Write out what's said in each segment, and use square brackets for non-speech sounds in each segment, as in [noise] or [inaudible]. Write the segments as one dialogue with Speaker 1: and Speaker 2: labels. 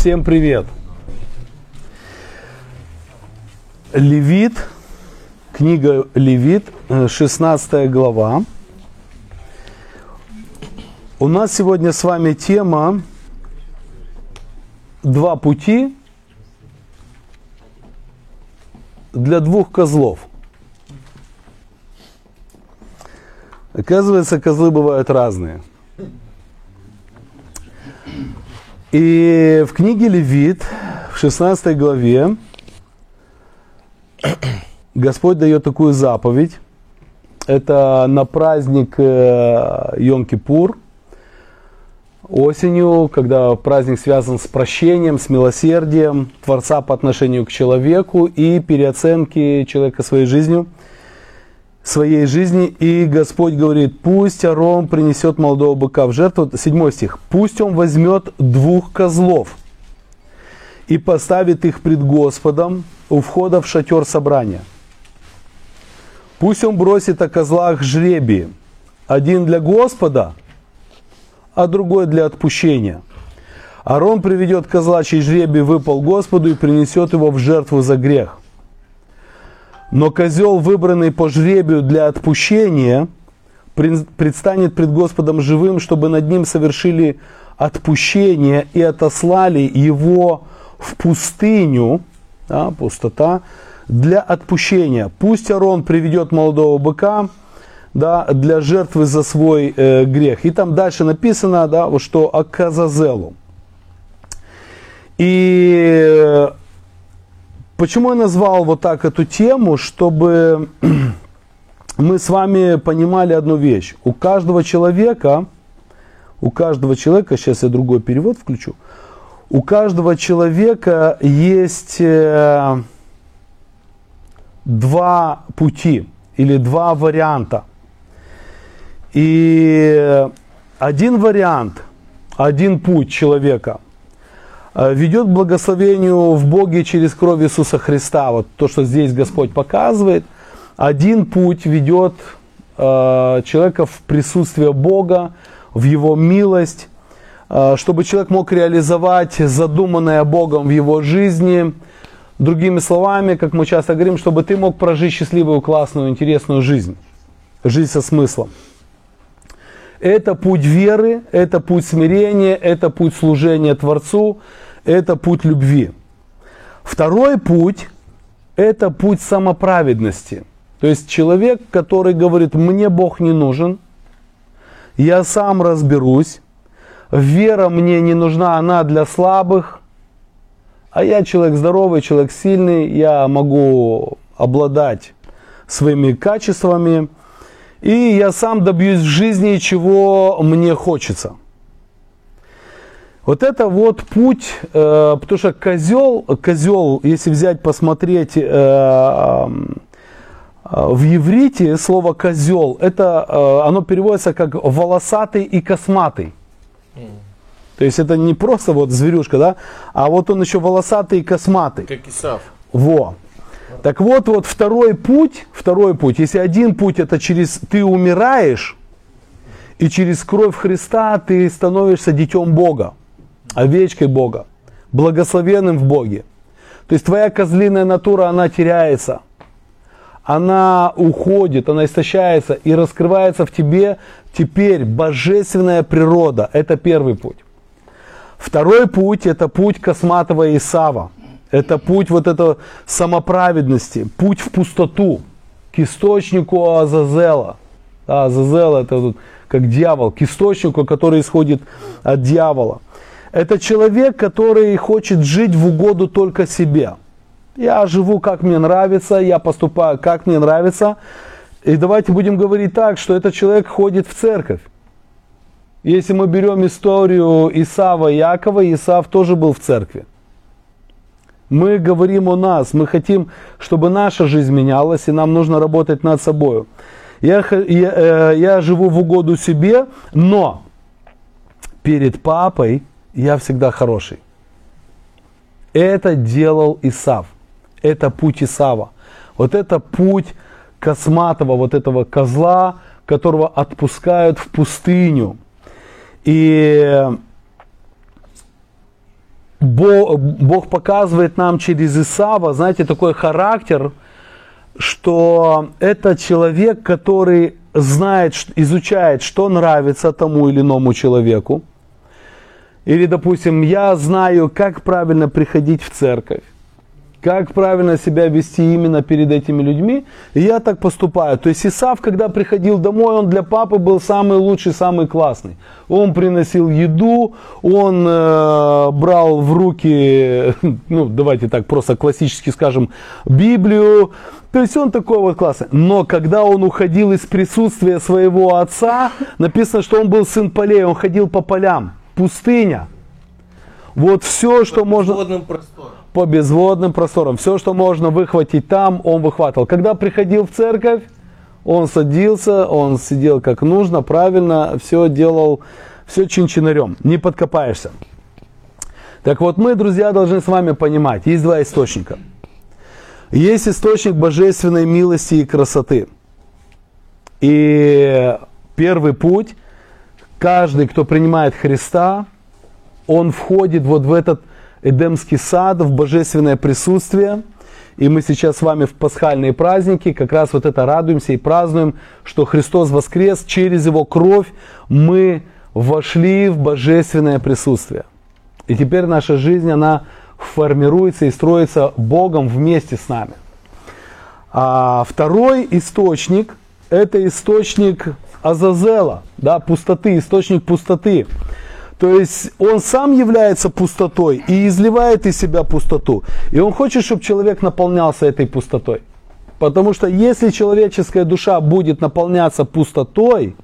Speaker 1: Всем привет! Левит, книга Левит, 16 глава. У нас сегодня с вами тема «Два пути для двух козлов». Оказывается, козлы бывают разные. И в книге Левит, в 16 главе, [coughs] Господь дает такую заповедь. Это на праздник э, Йом-Кипур, осенью, когда праздник связан с прощением, с милосердием Творца по отношению к человеку и переоценки человека своей жизнью – своей жизни. И Господь говорит, пусть Арон принесет молодого быка в жертву. Седьмой стих. Пусть он возьмет двух козлов и поставит их пред Господом у входа в шатер собрания. Пусть он бросит о козлах жребии. Один для Господа, а другой для отпущения. Арон приведет козла, чей жребий выпал Господу и принесет его в жертву за грех. Но козел, выбранный по жребию для отпущения, предстанет пред Господом живым, чтобы над ним совершили отпущение и отослали его в пустыню, да, пустота, для отпущения. Пусть Арон приведет молодого быка да, для жертвы за свой э, грех. И там дальше написано, да, что Аказазелу. И Почему я назвал вот так эту тему, чтобы [clears throat] мы с вами понимали одну вещь. У каждого человека, у каждого человека, сейчас я другой перевод включу, у каждого человека есть э, два пути или два варианта. И один вариант, один путь человека – ведет к благословению в Боге через кровь Иисуса Христа. Вот то, что здесь Господь показывает. Один путь ведет э, человека в присутствие Бога, в Его милость, э, чтобы человек мог реализовать задуманное Богом в его жизни. Другими словами, как мы часто говорим, чтобы ты мог прожить счастливую, классную, интересную жизнь. Жизнь со смыслом. Это путь веры, это путь смирения, это путь служения Творцу, это путь любви. Второй путь – это путь самоправедности. То есть человек, который говорит, мне Бог не нужен, я сам разберусь, вера мне не нужна, она для слабых, а я человек здоровый, человек сильный, я могу обладать своими качествами – и я сам добьюсь в жизни, чего мне хочется. Вот это вот путь, э, потому что козел, козел, если взять, посмотреть э, э, в еврите слово козел, это э, оно переводится как волосатый и косматый. То есть это не просто вот зверюшка, да, а вот он еще волосатый и косматый.
Speaker 2: Как Исав.
Speaker 1: Во. Так вот, вот второй путь, второй путь, если один путь это через ты умираешь, и через кровь Христа ты становишься детем Бога, овечкой Бога, благословенным в Боге. То есть твоя козлиная натура, она теряется, она уходит, она истощается и раскрывается в тебе теперь божественная природа. Это первый путь. Второй путь это путь косматого Исава. Это путь вот этого самоправедности, путь в пустоту, к источнику Азазела. Да, Азазел это вот как дьявол, к источнику, который исходит от дьявола. Это человек, который хочет жить в угоду только себе. Я живу как мне нравится, я поступаю как мне нравится. И давайте будем говорить так, что этот человек ходит в церковь. Если мы берем историю Исава и Якова, Исав тоже был в церкви. Мы говорим о нас, мы хотим, чтобы наша жизнь менялась, и нам нужно работать над собой. Я, я, э, я живу в угоду себе, но перед папой я всегда хороший. Это делал Исав. Это путь Исава. Вот это путь косматого, вот этого козла, которого отпускают в пустыню. И Бог показывает нам через Исава, знаете, такой характер, что это человек, который знает, изучает, что нравится тому или иному человеку. Или, допустим, я знаю, как правильно приходить в церковь как правильно себя вести именно перед этими людьми. И я так поступаю. То есть Исав, когда приходил домой, он для папы был самый лучший, самый классный. Он приносил еду, он э, брал в руки, [laughs] ну давайте так просто классически скажем, Библию. То есть он такой вот классный. Но когда он уходил из присутствия своего отца, написано, что он был сын полей, он ходил по полям, пустыня. Вот все, что можно... Простором по безводным просторам. Все, что можно выхватить там, он выхватывал. Когда приходил в церковь, он садился, он сидел как нужно, правильно, все делал, все чин-чинарем, не подкопаешься. Так вот, мы, друзья, должны с вами понимать, есть два источника. Есть источник божественной милости и красоты. И первый путь, каждый, кто принимает Христа, он входит вот в этот Эдемский сад, в божественное присутствие. И мы сейчас с вами в пасхальные праздники как раз вот это радуемся и празднуем, что Христос воскрес, через Его кровь мы вошли в божественное присутствие. И теперь наша жизнь, она формируется и строится Богом вместе с нами. А второй источник – это источник Азазела, да, пустоты, источник пустоты. То есть он сам является пустотой и изливает из себя пустоту. И он хочет, чтобы человек наполнялся этой пустотой. Потому что если человеческая душа будет наполняться пустотой,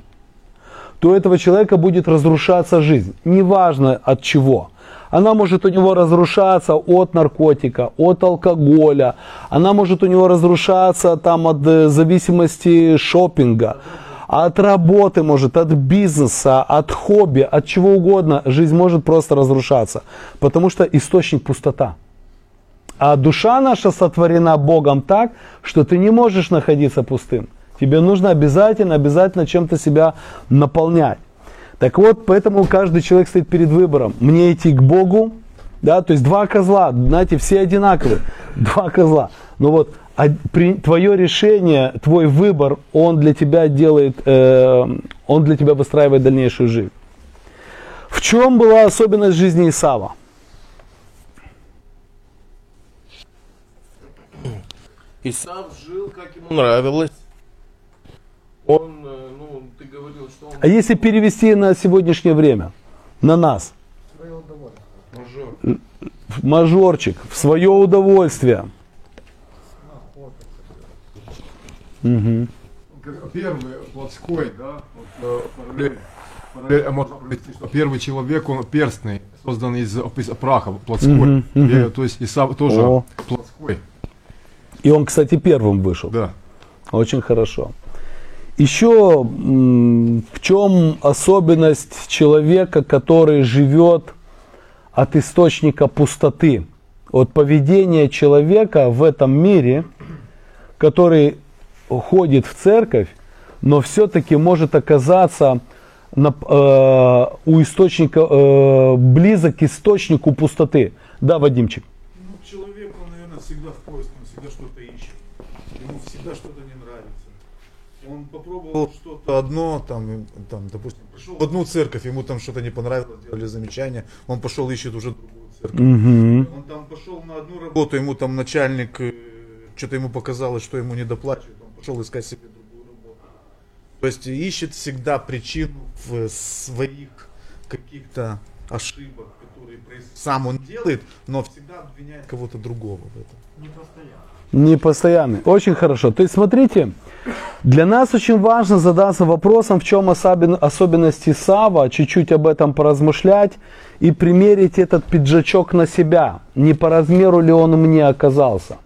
Speaker 1: то у этого человека будет разрушаться жизнь. Неважно от чего. Она может у него разрушаться от наркотика, от алкоголя. Она может у него разрушаться там, от э, зависимости шопинга от работы может, от бизнеса, от хобби, от чего угодно, жизнь может просто разрушаться, потому что источник пустота. А душа наша сотворена Богом так, что ты не можешь находиться пустым. Тебе нужно обязательно, обязательно чем-то себя наполнять. Так вот, поэтому каждый человек стоит перед выбором. Мне идти к Богу, да, то есть два козла, знаете, все одинаковые, два козла. Но вот а при, твое решение, твой выбор, он для тебя делает, э, он для тебя выстраивает дальнейшую жизнь. В чем была особенность жизни Исава?
Speaker 2: Исав жил, как ему нравилось. Он, э, ну, ты говорил, что он...
Speaker 1: А если перевести на сегодняшнее время, на нас? Мажор. Мажорчик, в свое удовольствие.
Speaker 3: Угу. Первый плотской, да, вот, э, параллель, параллель, а можно провести, что первый человек, он перстный, создан из, из праха, плотской. Угу, угу. то есть Исав тоже О. плотской.
Speaker 1: И он, кстати, первым вышел.
Speaker 3: Да.
Speaker 1: Очень хорошо. Еще в чем особенность человека, который живет от источника пустоты, от поведения человека в этом мире, который ходит в церковь, но все-таки может оказаться на, э, у источника, э, близок к источнику пустоты. Да, Вадимчик?
Speaker 4: Ну, человек, он, наверное, всегда в поиске, он всегда что-то ищет. Ему всегда что-то не нравится. Он попробовал что-то одно, там, там, допустим, пришел в одну церковь, ему там что-то не понравилось, сделали замечание, он пошел ищет уже другую церковь. Угу. Он там пошел на одну работу, ему там начальник, э, что-то ему показалось, что ему не доплачивают пошел искать себе другую работу. То есть ищет всегда причину в своих каких-то ошибок, которые сам он делает, но всегда обвиняет кого-то другого в этом.
Speaker 1: Не постоянно. Не постоянный. Очень хорошо. То есть смотрите, для нас очень важно задаться вопросом, в чем особенности Сава, чуть-чуть об этом поразмышлять и примерить этот пиджачок на себя. Не по размеру ли он мне оказался.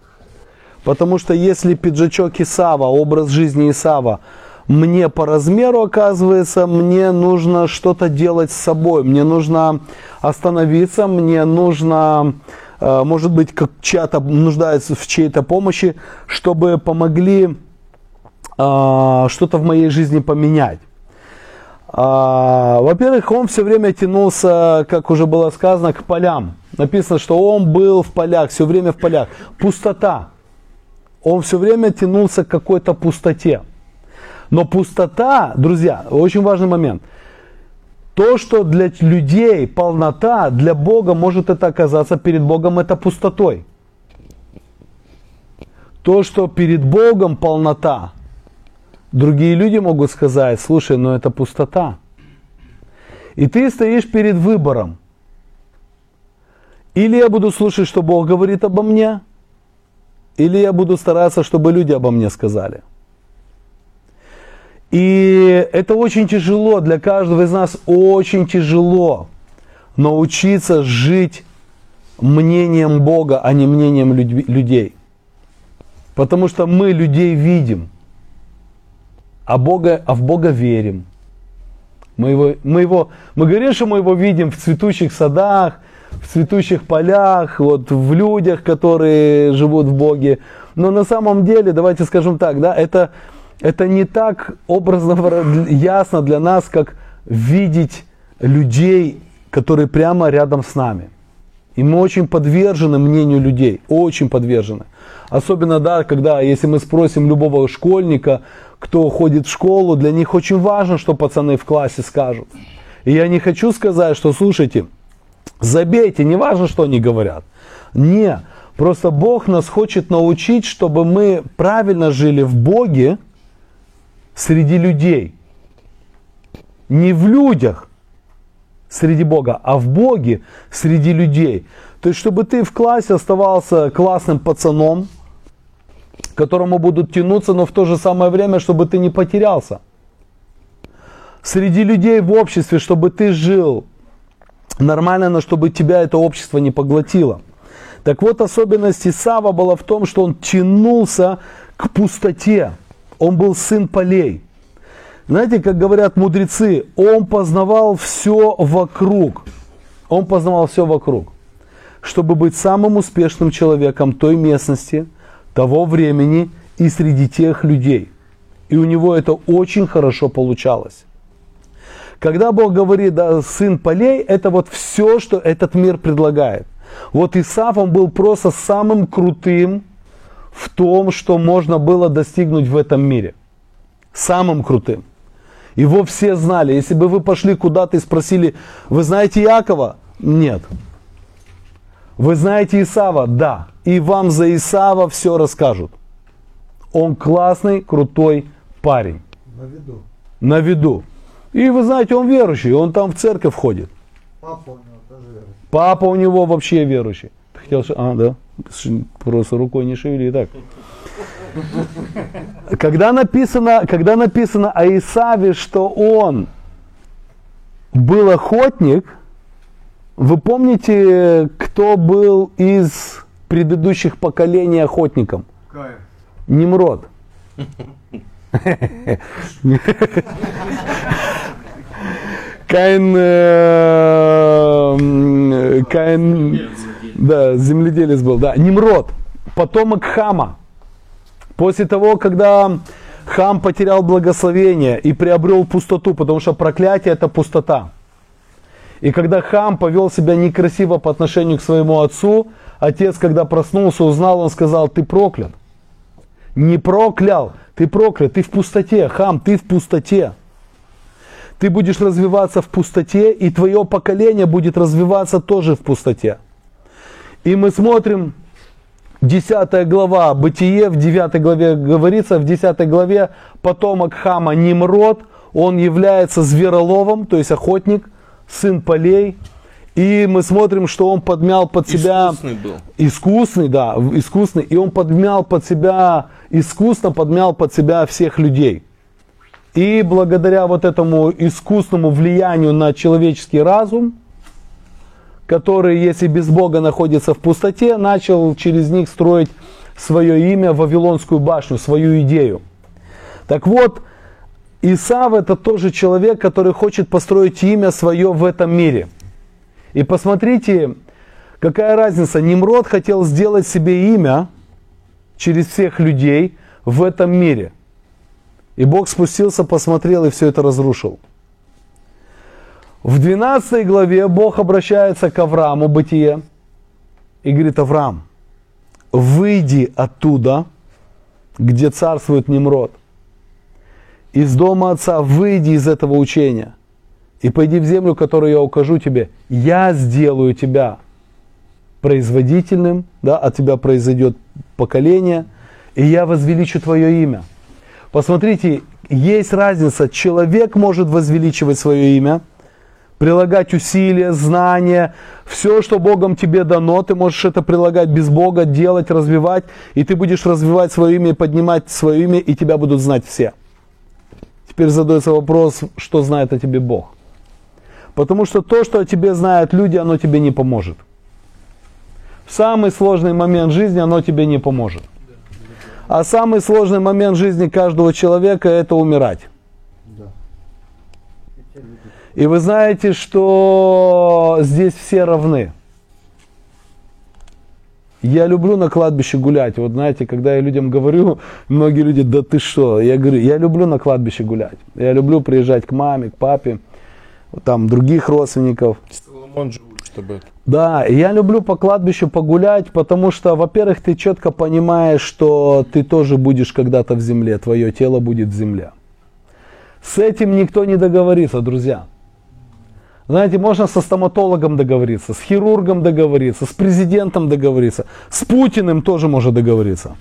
Speaker 1: Потому что если пиджачок Исава, образ жизни Исава, мне по размеру оказывается, мне нужно что-то делать с собой, мне нужно остановиться, мне нужно, э, может быть, как чья-то нуждается в чьей-то помощи, чтобы помогли э, что-то в моей жизни поменять. А, во-первых, он все время тянулся, как уже было сказано, к полям. Написано, что он был в полях, все время в полях. Пустота. Он все время тянулся к какой-то пустоте. Но пустота, друзья, очень важный момент. То, что для людей полнота, для Бога может это оказаться перед Богом это пустотой. То, что перед Богом полнота, другие люди могут сказать, слушай, но это пустота. И ты стоишь перед выбором. Или я буду слушать, что Бог говорит обо мне, или я буду стараться, чтобы люди обо мне сказали. И это очень тяжело, для каждого из нас очень тяжело научиться жить мнением Бога, а не мнением людей. Потому что мы людей видим, а, Бога, а в Бога верим. Мы, его, мы, его, мы говорим, что мы его видим в цветущих садах, в цветущих полях, вот, в людях, которые живут в Боге. Но на самом деле, давайте скажем так, да, это, это не так образно ясно для нас, как видеть людей, которые прямо рядом с нами. И мы очень подвержены мнению людей, очень подвержены. Особенно, да, когда, если мы спросим любого школьника, кто ходит в школу, для них очень важно, что пацаны в классе скажут. И я не хочу сказать, что, слушайте, забейте, не важно, что они говорят. Не, просто Бог нас хочет научить, чтобы мы правильно жили в Боге среди людей. Не в людях среди Бога, а в Боге среди людей. То есть, чтобы ты в классе оставался классным пацаном, к которому будут тянуться, но в то же самое время, чтобы ты не потерялся. Среди людей в обществе, чтобы ты жил нормально, но чтобы тебя это общество не поглотило. Так вот, особенность Исава была в том, что он тянулся к пустоте. Он был сын полей. Знаете, как говорят мудрецы, он познавал все вокруг. Он познавал все вокруг. Чтобы быть самым успешным человеком той местности – того времени и среди тех людей. И у него это очень хорошо получалось. Когда Бог говорит, да, сын полей, это вот все, что этот мир предлагает. Вот Исаф, он был просто самым крутым в том, что можно было достигнуть в этом мире. Самым крутым. Его все знали. Если бы вы пошли куда-то и спросили, вы знаете Якова? Нет. Вы знаете Исава? Да и вам за Исава все расскажут. Он классный, крутой парень.
Speaker 4: На виду.
Speaker 1: На виду. И вы знаете, он верующий, он там в церковь ходит.
Speaker 4: Папа у него тоже верующий.
Speaker 1: Папа у него вообще верующий. Хотел, а, да, просто рукой не шевели так. Когда написано, когда написано о Исаве, что он был охотник, вы помните, кто был из предыдущих поколений охотникам.
Speaker 3: Каин.
Speaker 1: Немрод. [laughs] Каин, э, Каин, да, земледелец был, да, Немрод, потомок Хама. После того, когда Хам потерял благословение и приобрел пустоту, потому что проклятие это пустота. И когда Хам повел себя некрасиво по отношению к своему отцу, Отец, когда проснулся, узнал, он сказал, ты проклят. Не проклял, ты проклят, ты в пустоте, хам, ты в пустоте. Ты будешь развиваться в пустоте, и твое поколение будет развиваться тоже в пустоте. И мы смотрим 10 глава Бытие, в 9 главе говорится, в 10 главе потомок Хама Nimrod, он является звероловом, то есть охотник, сын полей, и мы смотрим, что он подмял под себя...
Speaker 2: Искусный был.
Speaker 1: Искусный, да, искусный. И он подмял под себя, искусно подмял под себя всех людей. И благодаря вот этому искусному влиянию на человеческий разум, который, если без Бога находится в пустоте, начал через них строить свое имя, Вавилонскую башню, свою идею. Так вот, Исав это тоже человек, который хочет построить имя свое в этом мире – и посмотрите, какая разница. Немрод хотел сделать себе имя через всех людей в этом мире. И Бог спустился, посмотрел и все это разрушил. В 12 главе Бог обращается к Аврааму, Бытие, и говорит, Авраам, выйди оттуда, где царствует Немрод. Из дома отца выйди из этого учения и пойди в землю, которую я укажу тебе. Я сделаю тебя производительным, да, от тебя произойдет поколение, и я возвеличу твое имя. Посмотрите, есть разница. Человек может возвеличивать свое имя, прилагать усилия, знания, все, что Богом тебе дано, ты можешь это прилагать без Бога, делать, развивать, и ты будешь развивать свое имя, поднимать свое имя, и тебя будут знать все. Теперь задается вопрос, что знает о тебе Бог. Потому что то, что о тебе знают люди, оно тебе не поможет. В самый сложный момент жизни оно тебе не поможет. А самый сложный момент жизни каждого человека это умирать. И вы знаете, что здесь все равны. Я люблю на кладбище гулять. Вот знаете, когда я людям говорю, многие люди, да ты что? Я говорю, я люблю на кладбище гулять. Я люблю приезжать к маме, к папе, там других родственников.
Speaker 2: Соломон же этом.
Speaker 1: Да, я люблю по кладбищу погулять, потому что, во-первых, ты четко понимаешь, что ты тоже будешь когда-то в земле, твое тело будет в земле. С этим никто не договорится, друзья. Знаете, можно со стоматологом договориться, с хирургом договориться, с президентом договориться, с Путиным тоже можно договориться.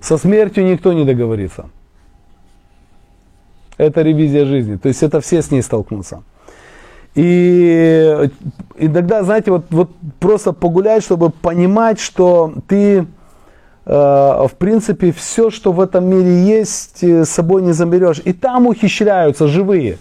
Speaker 1: Со смертью никто не договорится. Это ревизия жизни. То есть это все с ней столкнутся. И иногда, знаете, вот, вот просто погулять, чтобы понимать, что ты, э, в принципе, все, что в этом мире есть, э, с собой не заберешь. И там ухищряются живые,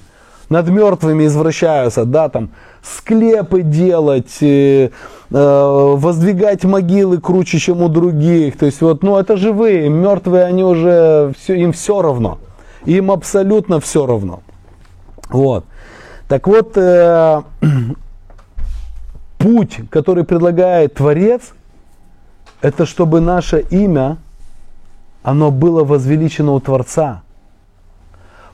Speaker 1: над мертвыми извращаются, да, там склепы делать, э, э, воздвигать могилы круче, чем у других. То есть вот, ну это живые, мертвые, они уже, все, им все равно. Им абсолютно все равно. Вот. Так вот, э, [clears throat] путь, который предлагает Творец, это чтобы наше имя, оно было возвеличено у Творца.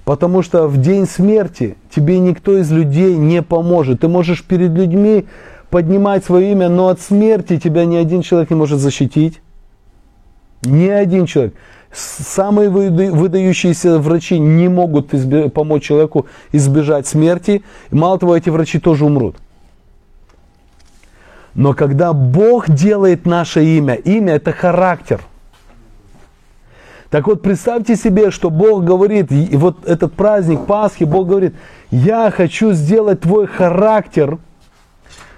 Speaker 1: Потому что в день смерти тебе никто из людей не поможет. Ты можешь перед людьми поднимать свое имя, но от смерти тебя ни один человек не может защитить. Ни один человек. Самые выдающиеся врачи не могут помочь человеку избежать смерти. Мало того, эти врачи тоже умрут. Но когда Бог делает наше имя, имя это характер. Так вот, представьте себе, что Бог говорит, и вот этот праздник Пасхи, Бог говорит, я хочу сделать твой характер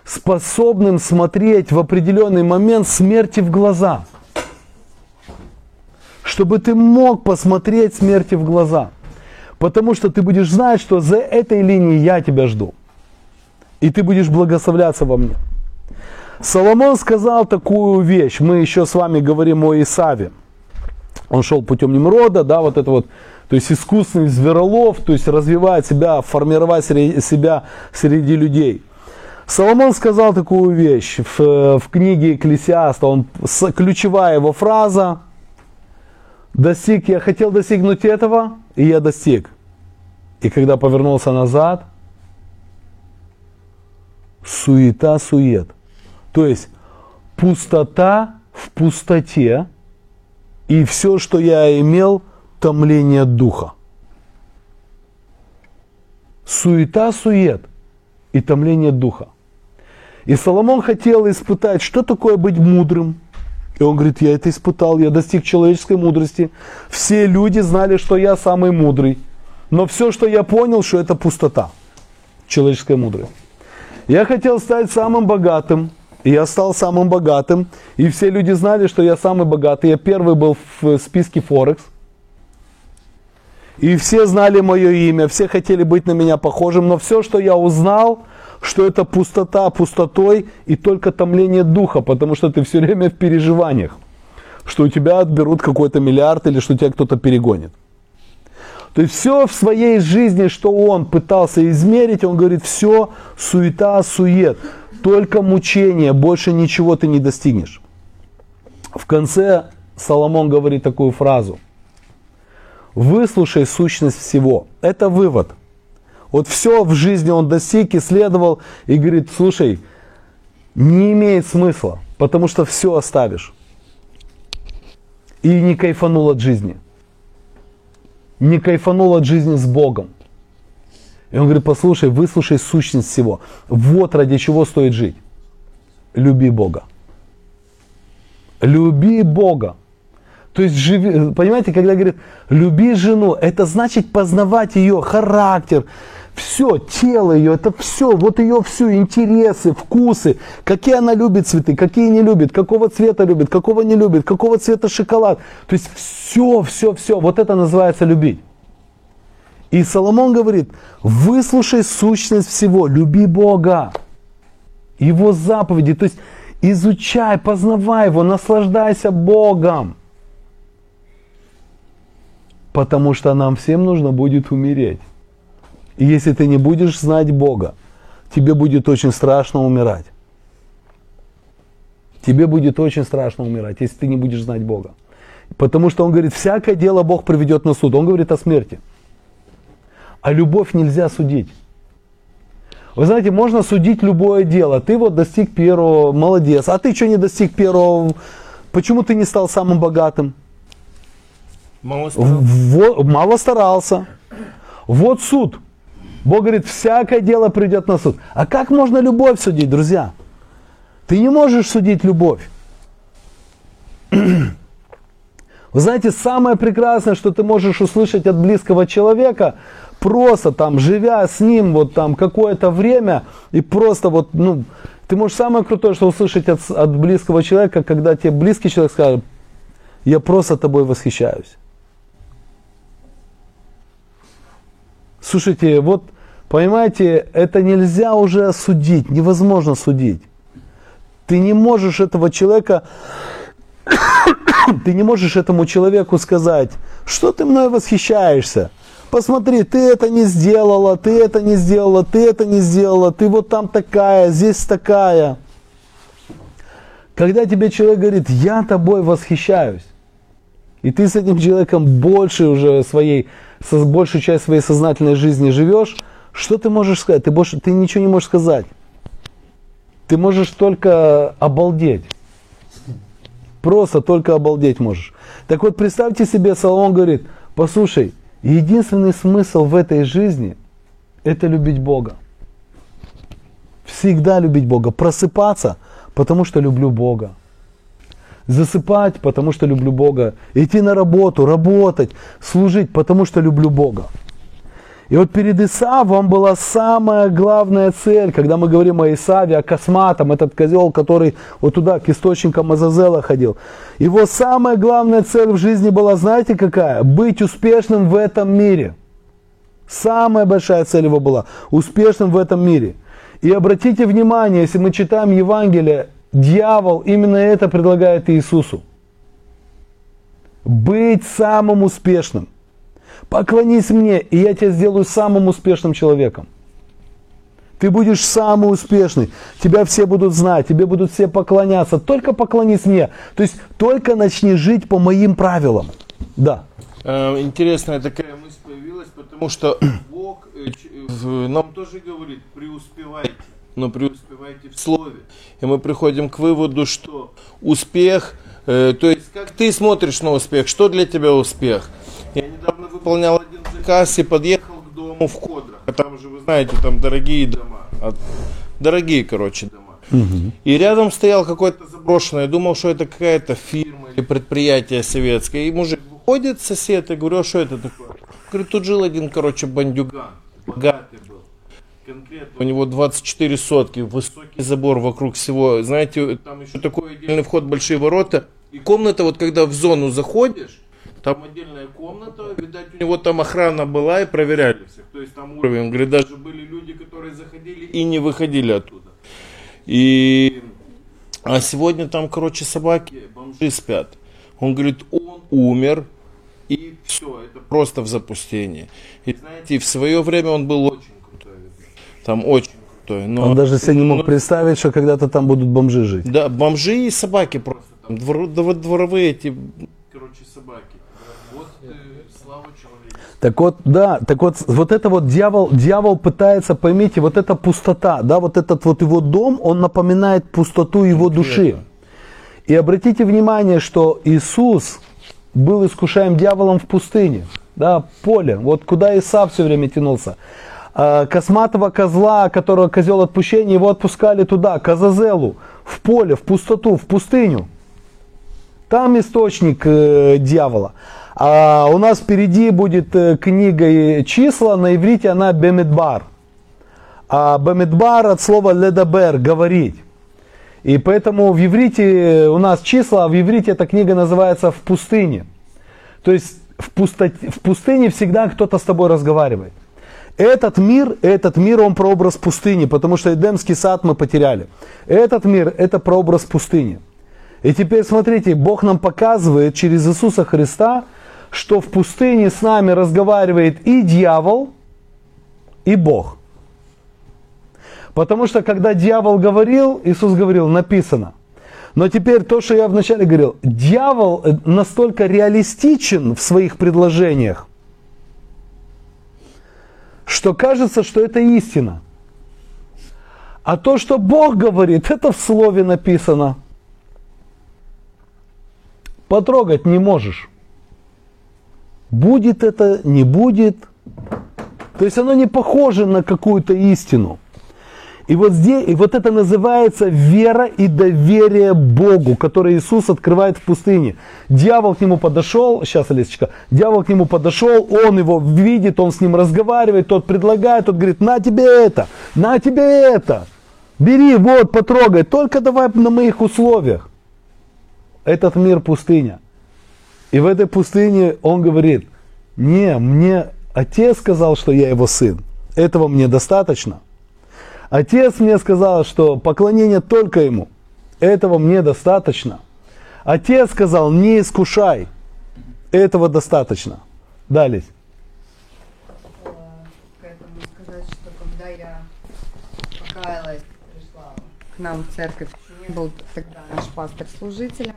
Speaker 1: способным смотреть в определенный момент смерти в глаза чтобы ты мог посмотреть смерти в глаза. Потому что ты будешь знать, что за этой линией я тебя жду. И ты будешь благословляться во мне. Соломон сказал такую вещь. Мы еще с вами говорим о Исаве. Он шел путем Немрода, да, вот это вот, то есть искусственный зверолов, то есть развивать себя, формировать себя среди людей. Соломон сказал такую вещь в, в книге Экклесиаста, он, ключевая его фраза, достиг, я хотел достигнуть этого, и я достиг. И когда повернулся назад, суета-сует. То есть пустота в пустоте, и все, что я имел, томление духа. Суета-сует и томление духа. И Соломон хотел испытать, что такое быть мудрым, и он говорит, я это испытал, я достиг человеческой мудрости. Все люди знали, что я самый мудрый. Но все, что я понял, что это пустота. Человеческая мудрость. Я хотел стать самым богатым. И я стал самым богатым. И все люди знали, что я самый богатый. Я первый был в списке Форекс. И все знали мое имя, все хотели быть на меня похожим. Но все, что я узнал, что это пустота пустотой и только томление духа, потому что ты все время в переживаниях, что у тебя отберут какой-то миллиард или что тебя кто-то перегонит. То есть все в своей жизни, что он пытался измерить, он говорит, все суета, сует, только мучение, больше ничего ты не достигнешь. В конце Соломон говорит такую фразу. Выслушай сущность всего. Это вывод – вот все в жизни он достиг, исследовал и говорит, слушай, не имеет смысла, потому что все оставишь. И не кайфанул от жизни. Не кайфанул от жизни с Богом. И он говорит, послушай, выслушай сущность всего. Вот ради чего стоит жить. Люби Бога. Люби Бога. То есть, живи, понимаете, когда говорит, люби жену, это значит познавать ее характер, все, тело ее, это все, вот ее все, интересы, вкусы, какие она любит цветы, какие не любит, какого цвета любит, какого не любит, какого цвета шоколад. То есть все, все, все, вот это называется любить. И Соломон говорит, выслушай сущность всего, люби Бога, Его заповеди, то есть изучай, познавай Его, наслаждайся Богом. Потому что нам всем нужно будет умереть. И если ты не будешь знать Бога, тебе будет очень страшно умирать. Тебе будет очень страшно умирать, если ты не будешь знать Бога. Потому что он говорит, всякое дело Бог приведет на суд. Он говорит о смерти. А любовь нельзя судить. Вы знаете, можно судить любое дело. Ты вот достиг первого, молодец. А ты что не достиг первого? Почему ты не стал самым богатым?
Speaker 2: Мало старался.
Speaker 1: Во- мало старался. Вот суд. Бог говорит, всякое дело придет на суд. А как можно любовь судить, друзья? Ты не можешь судить любовь. [clears throat] Вы знаете, самое прекрасное, что ты можешь услышать от близкого человека, просто там, живя с ним вот там какое-то время, и просто вот, ну, ты можешь самое крутое, что услышать от, от близкого человека, когда тебе близкий человек скажет, я просто тобой восхищаюсь. Слушайте, вот, понимаете, это нельзя уже судить, невозможно судить. Ты не можешь этого человека, [coughs] ты не можешь этому человеку сказать, что ты мной восхищаешься. Посмотри, ты это не сделала, ты это не сделала, ты это не сделала, ты вот там такая, здесь такая. Когда тебе человек говорит, я тобой восхищаюсь, и ты с этим человеком больше уже своей, большую часть своей сознательной жизни живешь, что ты можешь сказать? Ты, больше, ты ничего не можешь сказать. Ты можешь только обалдеть. Просто только обалдеть можешь. Так вот, представьте себе, Соломон говорит, послушай, единственный смысл в этой жизни – это любить Бога. Всегда любить Бога. Просыпаться, потому что люблю Бога засыпать, потому что люблю Бога, идти на работу, работать, служить, потому что люблю Бога. И вот перед Исавом была самая главная цель, когда мы говорим о Исаве, о косматом, этот козел, который вот туда, к источникам Азазела ходил. Его самая главная цель в жизни была, знаете какая? Быть успешным в этом мире. Самая большая цель его была – успешным в этом мире. И обратите внимание, если мы читаем Евангелие, дьявол именно это предлагает Иисусу. Быть самым успешным. Поклонись мне, и я тебя сделаю самым успешным человеком. Ты будешь самый успешный. Тебя все будут знать, тебе будут все поклоняться. Только поклонись мне. То есть только начни жить по моим правилам. Да.
Speaker 2: Э, Интересная такая мысль появилась, потому что [clears throat] Бог э, в- нам тоже говорит, преуспевайте, но преуспевайте в слове. И мы приходим к выводу, что успех, э, то есть как ты смотришь на успех, что для тебя успех? Я недавно выполнял один заказ и подъехал к дому в Кодрах. А Там же, вы знаете, там дорогие дома. От- Дорогие, короче, дома. И рядом стоял какой-то заброшенный. Я думал, что это какая-то фирма или предприятие советское. И мужик выходит, сосед, я говорю, а что это такое? Говорит, тут жил один, короче, бандюган. Богатый был. Конкретно у него 24 сотки, высокий забор вокруг всего. Знаете, там еще такой отдельный вход, большие ворота. И комната, вот когда в зону заходишь, там отдельная комната, видать, у него там охрана была и проверяли всех. То есть там уровень. Говорит, даже были люди, которые заходили и не выходили оттуда. И а сегодня там, короче, собаки, бомжи спят. Он говорит, он умер, и все, это просто в запустении. И знаете, в свое время он был очень. Там очень крутой. Но,
Speaker 1: Он даже себе не мог
Speaker 2: но-
Speaker 1: представить, что когда-то там будут бомжи жить.
Speaker 2: Да, бомжи и собаки просто. Там двор- двор- дворовые эти, короче, собаки. Вот э, слава человека.
Speaker 1: Так вот, да, так вот, вот это вот дьявол, дьявол пытается, поймите, вот эта пустота, да, вот этот вот его дом, он напоминает пустоту его души. И обратите внимание, что Иисус был искушаем дьяволом в пустыне, да, поле, вот куда Исав все время тянулся. А, Косматого козла, которого козел отпущения, его отпускали туда, к Азазелу, в поле, в пустоту, в пустыню. Там источник э, дьявола. А у нас впереди будет э, книга и числа, на иврите она Бемидбар. А Бемидбар от слова ледабер, говорить. И поэтому в иврите у нас числа, а в иврите эта книга называется «В пустыне». То есть в, пустоте, в пустыне всегда кто-то с тобой разговаривает. Этот мир, этот мир, он прообраз пустыни, потому что Эдемский сад мы потеряли. Этот мир, это прообраз пустыни. И теперь смотрите, Бог нам показывает через Иисуса Христа, что в пустыне с нами разговаривает и дьявол, и Бог. Потому что когда дьявол говорил, Иисус говорил, написано. Но теперь то, что я вначале говорил, дьявол настолько реалистичен в своих предложениях, что кажется, что это истина. А то, что Бог говорит, это в слове написано. Потрогать не можешь. Будет это, не будет. То есть оно не похоже на какую-то истину. И вот здесь, и вот это называется вера и доверие Богу, которое Иисус открывает в пустыне. Дьявол к нему подошел, сейчас, Олесечка, дьявол к нему подошел, он его видит, он с ним разговаривает, тот предлагает, тот говорит, на тебе это, на тебе это, бери, вот, потрогай, только давай на моих условиях. Этот мир пустыня. И в этой пустыне он говорит, не, мне отец сказал, что я его сын, этого мне достаточно – Отец мне сказал, что поклонение только ему. Этого мне достаточно. Отец сказал, не искушай. Этого достаточно. Далее.
Speaker 5: Сказать, что я покаялась, пришла к нам в церковь, не был тогда наш пастор-служитель.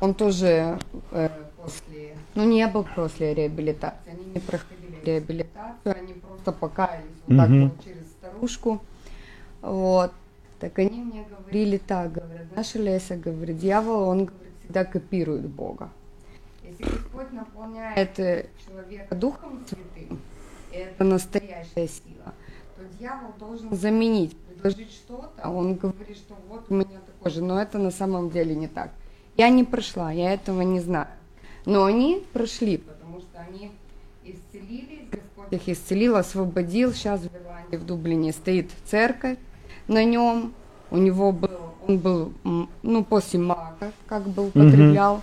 Speaker 5: Он тоже э, после, ну не был после реабилитации, они не проходили реабилитацию, они просто покаялись вот так
Speaker 1: Мгм.
Speaker 5: вот через старушку. Вот. Так они мне говорили так, говорят, наша Леся, говорит, дьявол, он, говорит, всегда копирует Бога. Если Господь наполняет человека Духом Святым, это настоящая сила, то дьявол должен заменить, предложить что-то, он говорит, что вот у меня такой же, но это на самом деле не так. Я не прошла, я этого не знаю. Но они прошли, потому что они исцелились, Господь их исцелил, освободил. Сейчас в Ирландии, в Дублине стоит церковь на нем. У него был, он был, ну, после мака, как бы употреблял.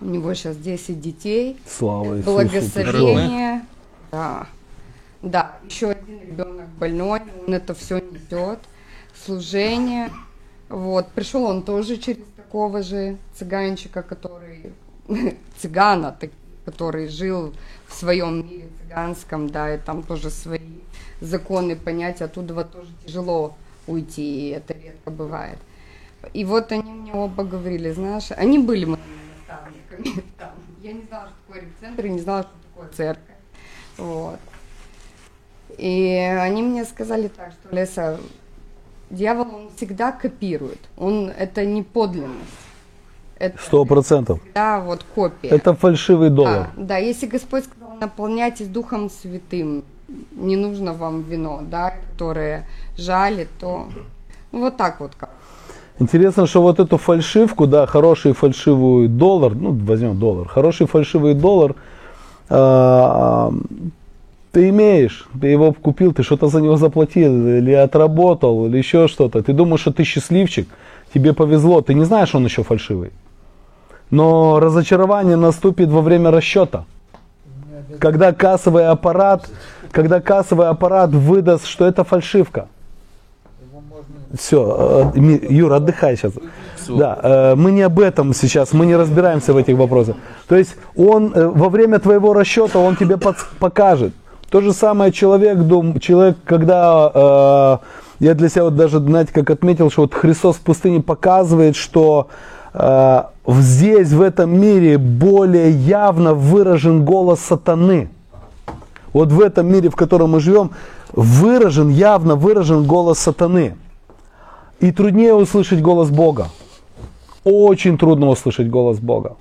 Speaker 5: У него сейчас 10 детей.
Speaker 1: Слава Иисусу.
Speaker 5: Благословение. Да. Да, еще один ребенок больной, он это все несет. Служение. Вот, пришел он тоже через такого же цыганчика, который [laughs] цыгана, который жил в своем мире цыганском, да, и там тоже свои законы понять, оттуда вот тоже тяжело уйти, и это редко бывает. И вот они мне оба говорили, знаешь, они были моими наставниками [laughs] там. Я не знала, что такое репцентр, не знала, что такое церковь. Вот. И они мне сказали так, что Леса, дьявол, он всегда копирует. Он, это не подлинность.
Speaker 1: Сто процентов.
Speaker 5: всегда вот копия.
Speaker 1: Это фальшивый доллар.
Speaker 5: Да, да, если Господь сказал, наполняйтесь Духом Святым, не нужно вам вино, да, которое жалит, то вот так вот как.
Speaker 1: Интересно, что вот эту фальшивку, да, хороший фальшивый доллар, ну, возьмем доллар, хороший фальшивый доллар, а, ты имеешь, ты его купил, ты что-то за него заплатил, или отработал, или еще что-то. Ты думаешь, что ты счастливчик, тебе повезло, ты не знаешь, он еще фальшивый. Но разочарование наступит во время расчета. Когда кассовый аппарат, когда кассовый аппарат выдаст, что это фальшивка. Все, Юр, отдыхай сейчас. Да, э, мы не об этом сейчас, мы не разбираемся в этих вопросах. То есть он э, во время твоего расчета он тебе покажет. То же самое человек, дум, человек, когда э, я для себя вот даже, знаете, как отметил, что вот Христос в пустыне показывает, что э, здесь, в этом мире, более явно выражен голос сатаны. Вот в этом мире, в котором мы живем, выражен, явно выражен голос сатаны. И труднее услышать голос Бога. Очень трудно услышать голос Бога.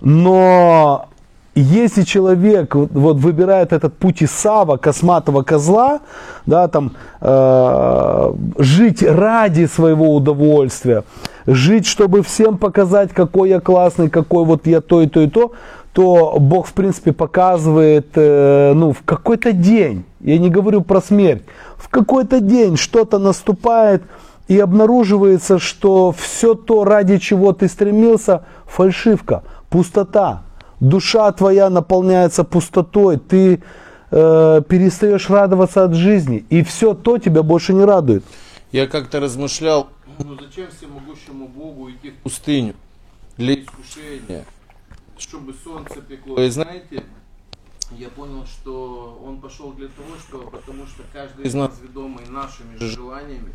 Speaker 1: Но если человек вот выбирает этот путь Исава, косматого козла, да, там, э, жить ради своего удовольствия, жить, чтобы всем показать, какой я классный, какой вот я то и то и то, то Бог, в принципе, показывает, э, ну, в какой-то день, я не говорю про смерть, в какой-то день что-то наступает, и обнаруживается, что все то, ради чего ты стремился, фальшивка, пустота. Душа твоя наполняется пустотой, ты э, перестаешь радоваться от жизни, и все то тебя больше не радует.
Speaker 2: Я как-то размышлял, ну зачем всемогущему Богу идти в пустыню для искушения, чтобы солнце пекло. И знаете, я понял, что он пошел для того, что, потому что каждый из нас, ведомый нашими же желаниями,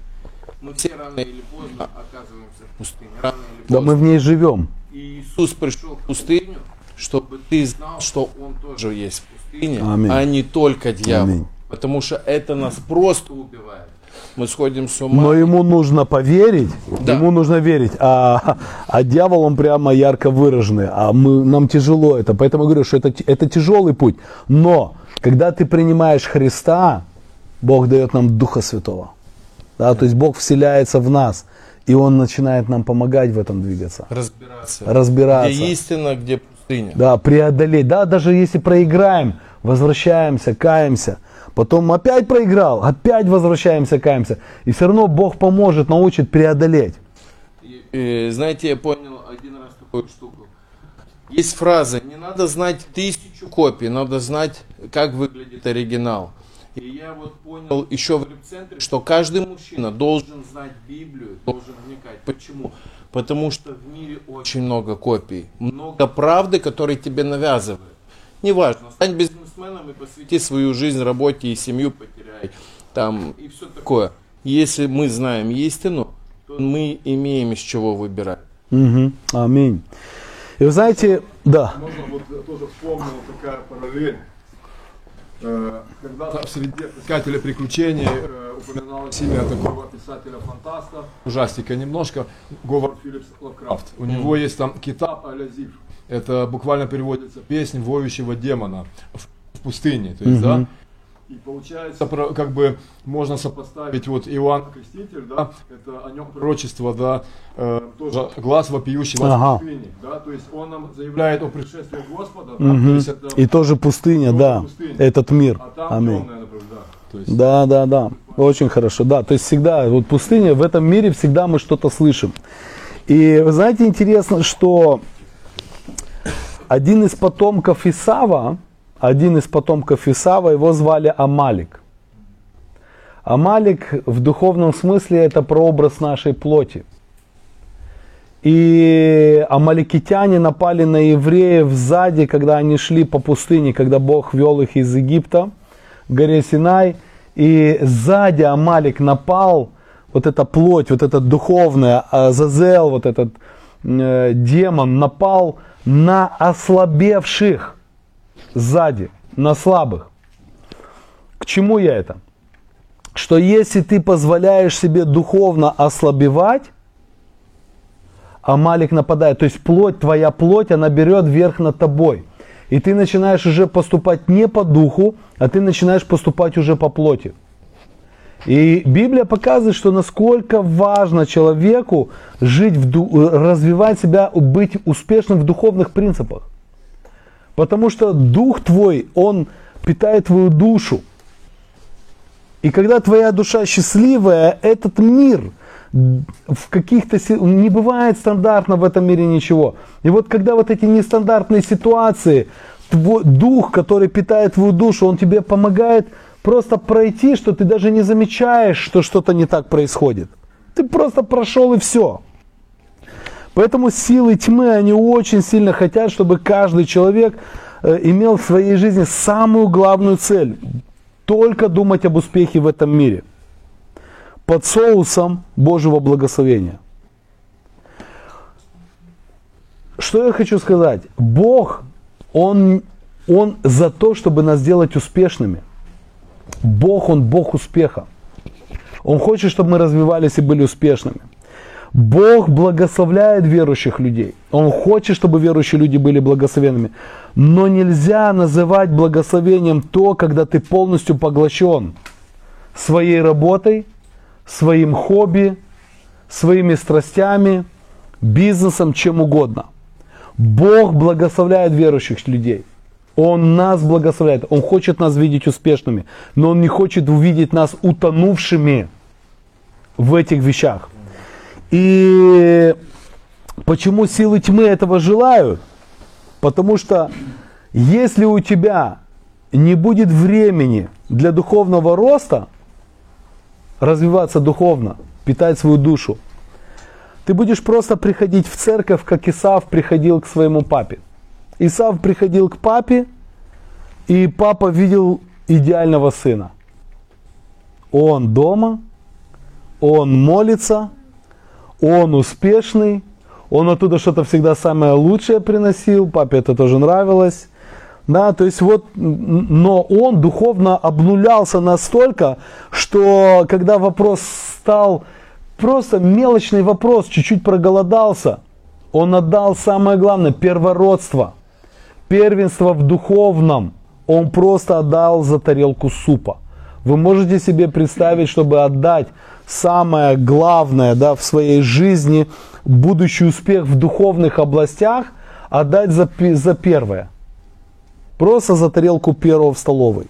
Speaker 2: мы все рано или поздно оказываемся в пустыне. Рано или
Speaker 1: Да
Speaker 2: поздно.
Speaker 1: мы в ней живем.
Speaker 2: И Иисус пришел в пустыню, чтобы ты знал, что Он тоже есть в пустыне,
Speaker 1: Аминь.
Speaker 2: а не только дьявол.
Speaker 1: Аминь.
Speaker 2: Потому что это нас просто убивает. Мы сходим с ума.
Speaker 1: Но ему нужно поверить,
Speaker 2: Да.
Speaker 1: ему нужно верить. А, а дьявол, он прямо ярко выраженный. А мы, нам тяжело это. Поэтому я говорю, что это, это тяжелый путь. Но, когда ты принимаешь Христа, Бог дает нам Духа Святого. Да, то есть Бог вселяется в нас. И Он начинает нам помогать в этом двигаться.
Speaker 2: разбираться.
Speaker 1: Разбираться.
Speaker 2: Где истина, где пустыня.
Speaker 1: Да, преодолеть. Да, даже если проиграем, возвращаемся, каемся. Потом опять проиграл, опять возвращаемся, каемся. И все равно Бог поможет, научит преодолеть.
Speaker 2: И, э, знаете, я понял один раз такую штуку. Есть фраза, не надо знать тысячу копий, надо знать, как выглядит оригинал. И я вот понял еще в репцентре, что каждый мужчина должен знать Библию, должен вникать. Почему? Потому что в мире очень много копий, много правды, которые тебе навязывают. Неважно, стань бизнесменом и посвяти свою жизнь работе и семью потеряй. Там, и все такое. Если мы знаем истину, то мы имеем из чего выбирать.
Speaker 1: Мгм. Аминь. И вы знаете, да,
Speaker 3: Можно вот я тоже вспомнил такая параллель. Э, Когда-то в среде искателя приключений э, упоминалось имя такого писателя-фантаста, ужастика немножко, Говард Филлипс Лавкрафт. У него есть там Китаб Алязив. Это буквально переводится песнь воющего демона в, в пустыне. То есть, да, и получается, как бы можно сопоставить вот Иоанн Креститель, да, это о нем пророчество, да, э, тоже глаз вопиющего
Speaker 1: Ага.
Speaker 3: в пустыне, да, то есть он нам заявляет о пришествии Господа, да, то есть это,
Speaker 1: и тоже пустыня,
Speaker 3: Тоже
Speaker 1: да,
Speaker 3: пустыня.
Speaker 1: этот мир.
Speaker 3: а там
Speaker 1: Аминь.
Speaker 3: темное, например, да, то есть
Speaker 1: Да, да, да. Очень хорошо. Да, то есть всегда, вот пустыня, в этом мире всегда мы что-то слышим. И вы знаете, интересно, что один из потомков Исава, один из потомков Исава, его звали Амалик. Амалик в духовном смысле это прообраз нашей плоти. И амаликитяне напали на евреев сзади, когда они шли по пустыне, когда Бог вел их из Египта, горе Синай. И сзади Амалик напал, вот эта плоть, вот эта духовная, Азазел, вот этот э, демон напал на ослабевших сзади, на слабых. К чему я это? Что если ты позволяешь себе духовно ослабевать, Амалик нападает. То есть плоть, твоя плоть, она берет верх над тобой. И ты начинаешь уже поступать не по духу, а ты начинаешь поступать уже по плоти. И Библия показывает, что насколько важно человеку жить, в ду- развивать себя, быть успешным в духовных принципах. Потому что дух твой, он питает твою душу. И когда твоя душа счастливая, этот мир в каких-то не бывает стандартно в этом мире ничего. И вот когда вот эти нестандартные ситуации, твой дух, который питает твою душу, он тебе помогает просто пройти, что ты даже не замечаешь, что что-то не так происходит. Ты просто прошел и все. Поэтому силы тьмы, они очень сильно хотят, чтобы каждый человек э, имел в своей жизни самую главную цель. Только думать об успехе в этом мире. Под соусом Божьего благословения. что я хочу сказать? Бог, Он, он за то, чтобы нас сделать успешными. Бог, Он Бог успеха. Он хочет, чтобы мы развивались и были успешными. Бог благословляет верующих людей. Он хочет, чтобы верующие люди были благословенными. Но нельзя называть благословением то, когда ты полностью поглощен своей работой, своим хобби, своими страстями, бизнесом, чем угодно. Бог благословляет верующих людей. Он нас благословляет. Он хочет нас видеть успешными. Но Он не хочет увидеть нас утонувшими в этих вещах. И почему силы тьмы этого желают? Потому что если у тебя не будет времени для духовного роста, развиваться духовно, питать свою душу, ты будешь просто приходить в церковь, как Исав приходил к своему папе. Исав приходил к папе, и папа видел идеального сына. Он дома, он молится, он успешный, он оттуда что-то всегда самое лучшее приносил, папе это тоже нравилось. Да, то есть вот, но он духовно обнулялся настолько, что когда вопрос стал просто мелочный вопрос, чуть-чуть проголодался, он отдал самое главное, первородство, первенство в духовном, он просто отдал за тарелку супа. Вы можете себе представить, чтобы отдать самое главное да, в своей жизни, будущий успех в духовных областях, отдать за, за первое. Просто за тарелку первого в столовой.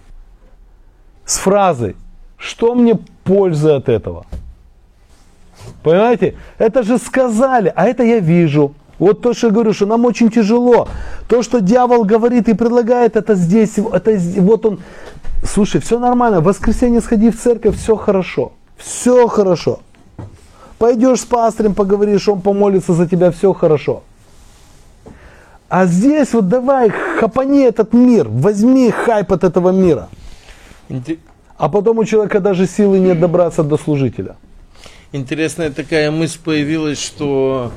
Speaker 1: С фразой, что мне пользы от этого? Понимаете? Это же сказали, а это я вижу. Вот то, что я говорю, что нам очень тяжело. То, что дьявол говорит и предлагает, это здесь, это вот он. Слушай, все нормально, в воскресенье сходи в церковь, все хорошо. Все хорошо. Пойдешь с пастырем, поговоришь, он помолится за тебя, все хорошо. А здесь вот давай, хапани этот мир, возьми хайп от этого мира. А потом у человека даже силы нет добраться до служителя.
Speaker 2: Интересная такая мысль появилась, что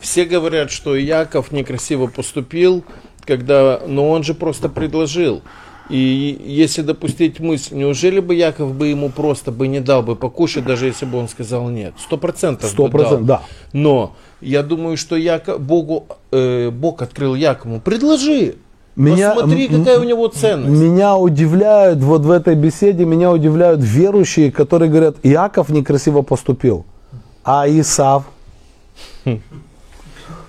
Speaker 2: все говорят, что Яков некрасиво поступил, когда, но он же просто предложил. И если допустить мысль, неужели бы Яков бы ему просто бы не дал бы покушать, даже если бы он сказал нет? Сто процентов.
Speaker 1: Сто процентов, да.
Speaker 2: Но я думаю, что Яков, Богу, э, Бог открыл Якову, предложи.
Speaker 1: Меня,
Speaker 2: Посмотри, какая у него ценность.
Speaker 1: Меня удивляют, вот в этой беседе, меня удивляют верующие, которые говорят, Иаков некрасиво поступил, а Исав?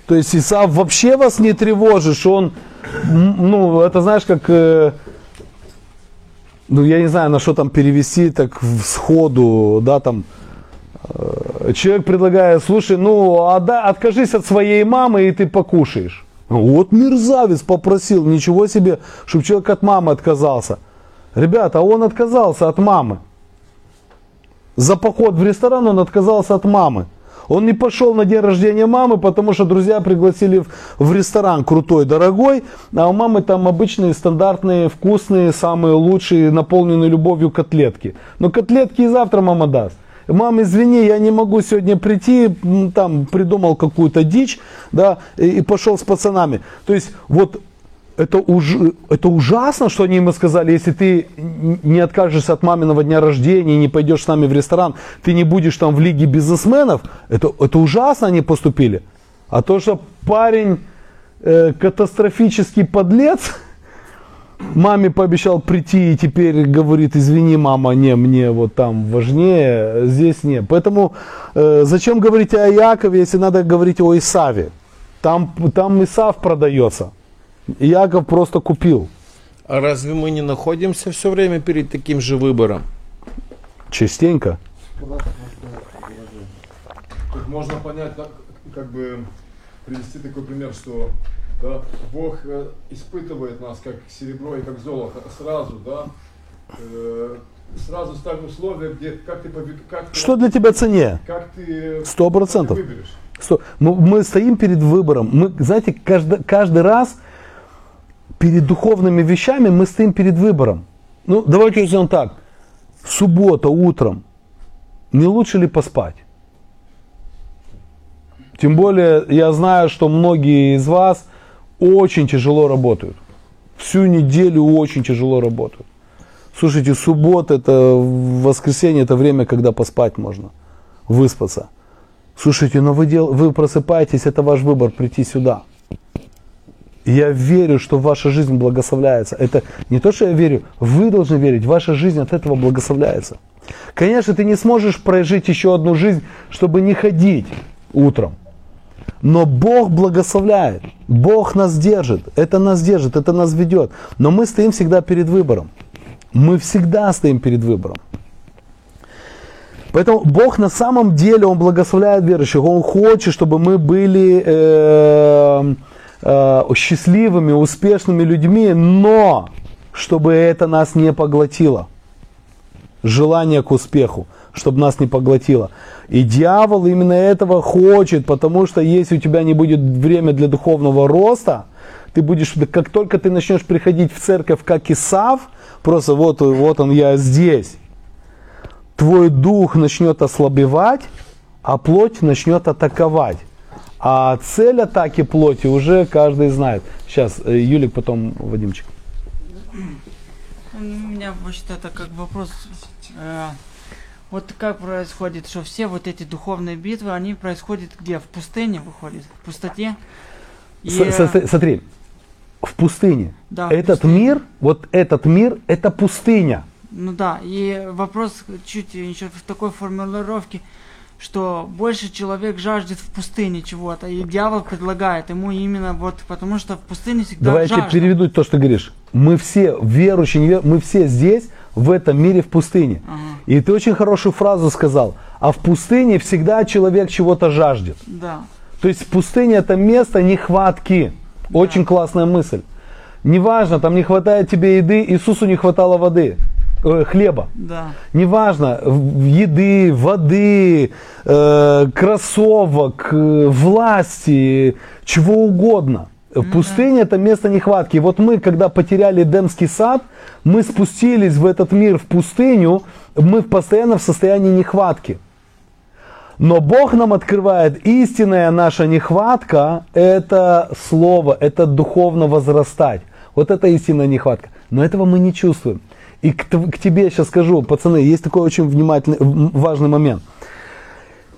Speaker 1: То есть Исав вообще вас не тревожит, что он, ну, это знаешь, как, э, ну, я не знаю, на что там перевести, так в сходу, да, там, э, человек предлагает, слушай, ну, отда, откажись от своей мамы, и ты покушаешь. Вот мерзавец попросил, ничего себе, чтобы человек от мамы отказался. Ребята, он отказался от мамы. За поход в ресторан он отказался от мамы. Он не пошел на день рождения мамы, потому что друзья пригласили в, ресторан крутой, дорогой, а у мамы там обычные, стандартные, вкусные, самые лучшие, наполненные любовью котлетки. Но котлетки и завтра мама даст. Мам, извини, я не могу сегодня прийти, там придумал какую-то дичь, да, и, и пошел с пацанами. То есть вот это, уж, это ужасно, что они ему сказали, если ты не откажешься от маминого дня рождения не пойдешь с нами в ресторан, ты не будешь там в лиге бизнесменов, это, это ужасно они поступили. А то, что парень э, катастрофический подлец, маме пообещал прийти и теперь говорит, извини, мама, не, мне вот там важнее, здесь не. Поэтому э, зачем говорить о Якове, если надо говорить о Исаве? Там, там Исав продается. Яков просто купил.
Speaker 2: А разве мы не находимся все время перед таким же выбором?
Speaker 1: Частенько.
Speaker 3: Тут можно понять, как, как бы привести такой пример, что да, Бог э, испытывает нас как серебро и как золото сразу, да, э, сразу ставит условия, где как ты, как ты
Speaker 1: Что для тебя цене?
Speaker 3: Как ты
Speaker 1: Сто процентов. Мы, мы стоим перед выбором. Мы, знаете, каждый, каждый раз перед духовными вещами мы стоим перед выбором. Ну, давайте сделаем так. Суббота утром. Не лучше ли поспать? Тем более я знаю, что многие из вас очень тяжело работают. Всю неделю очень тяжело работают. Слушайте, суббота, это воскресенье, это время, когда поспать можно, выспаться. Слушайте, но вы, дел, вы просыпаетесь, это ваш выбор прийти сюда. Я верю, что ваша жизнь благословляется. Это не то, что я верю, вы должны верить, ваша жизнь от этого благословляется. Конечно, ты не сможешь прожить еще одну жизнь, чтобы не ходить утром. Но Бог благословляет, Бог нас держит, это нас держит, это нас ведет. Но мы стоим всегда перед выбором. Мы всегда стоим перед выбором. Поэтому Бог на самом деле, Он благословляет верующих, Он хочет, чтобы мы были э, э, счастливыми, успешными людьми, но чтобы это нас не поглотило. Желание к успеху, чтобы нас не поглотило. И дьявол именно этого хочет, потому что если у тебя не будет время для духовного роста, ты будешь, как только ты начнешь приходить в церковь как Исав, просто вот, вот он я здесь, твой дух начнет ослабевать, а плоть начнет атаковать. А цель атаки плоти уже каждый знает. Сейчас э, Юлик, потом Вадимчик.
Speaker 6: У меня вообще-то это как вопрос. Э, вот как происходит, что все вот эти духовные битвы, они происходят где? В пустыне выходит? В пустоте?
Speaker 1: И... Смотри, в пустыне.
Speaker 6: Да,
Speaker 1: этот
Speaker 6: пустыне.
Speaker 1: мир, вот этот мир, это пустыня.
Speaker 6: Ну да, и вопрос чуть еще в такой формулировке, что больше человек жаждет в пустыне чего-то, и дьявол предлагает ему именно вот, потому что в пустыне всегда
Speaker 1: Давай
Speaker 6: жажда.
Speaker 1: я тебе переведу то, что ты говоришь. Мы все, верующие, невер... мы все здесь, в этом мире, в пустыне.
Speaker 6: Ага.
Speaker 1: И ты очень хорошую фразу сказал. А в пустыне всегда человек чего-то жаждет.
Speaker 6: Да.
Speaker 1: То есть пустыня это место нехватки. Очень классная мысль. Неважно, там не хватает тебе еды, Иисусу не хватало воды, э, хлеба.
Speaker 6: Да.
Speaker 1: Неважно, еды, воды, э, кроссовок, э, власти, чего угодно. Пустыня это место нехватки. И вот мы, когда потеряли Эдемский сад, мы спустились в этот мир, в пустыню, мы постоянно в состоянии нехватки. Но Бог нам открывает истинная наша нехватка, это слово, это духовно возрастать. Вот это истинная нехватка. Но этого мы не чувствуем. И к, к тебе сейчас скажу, пацаны, есть такой очень внимательный, важный момент.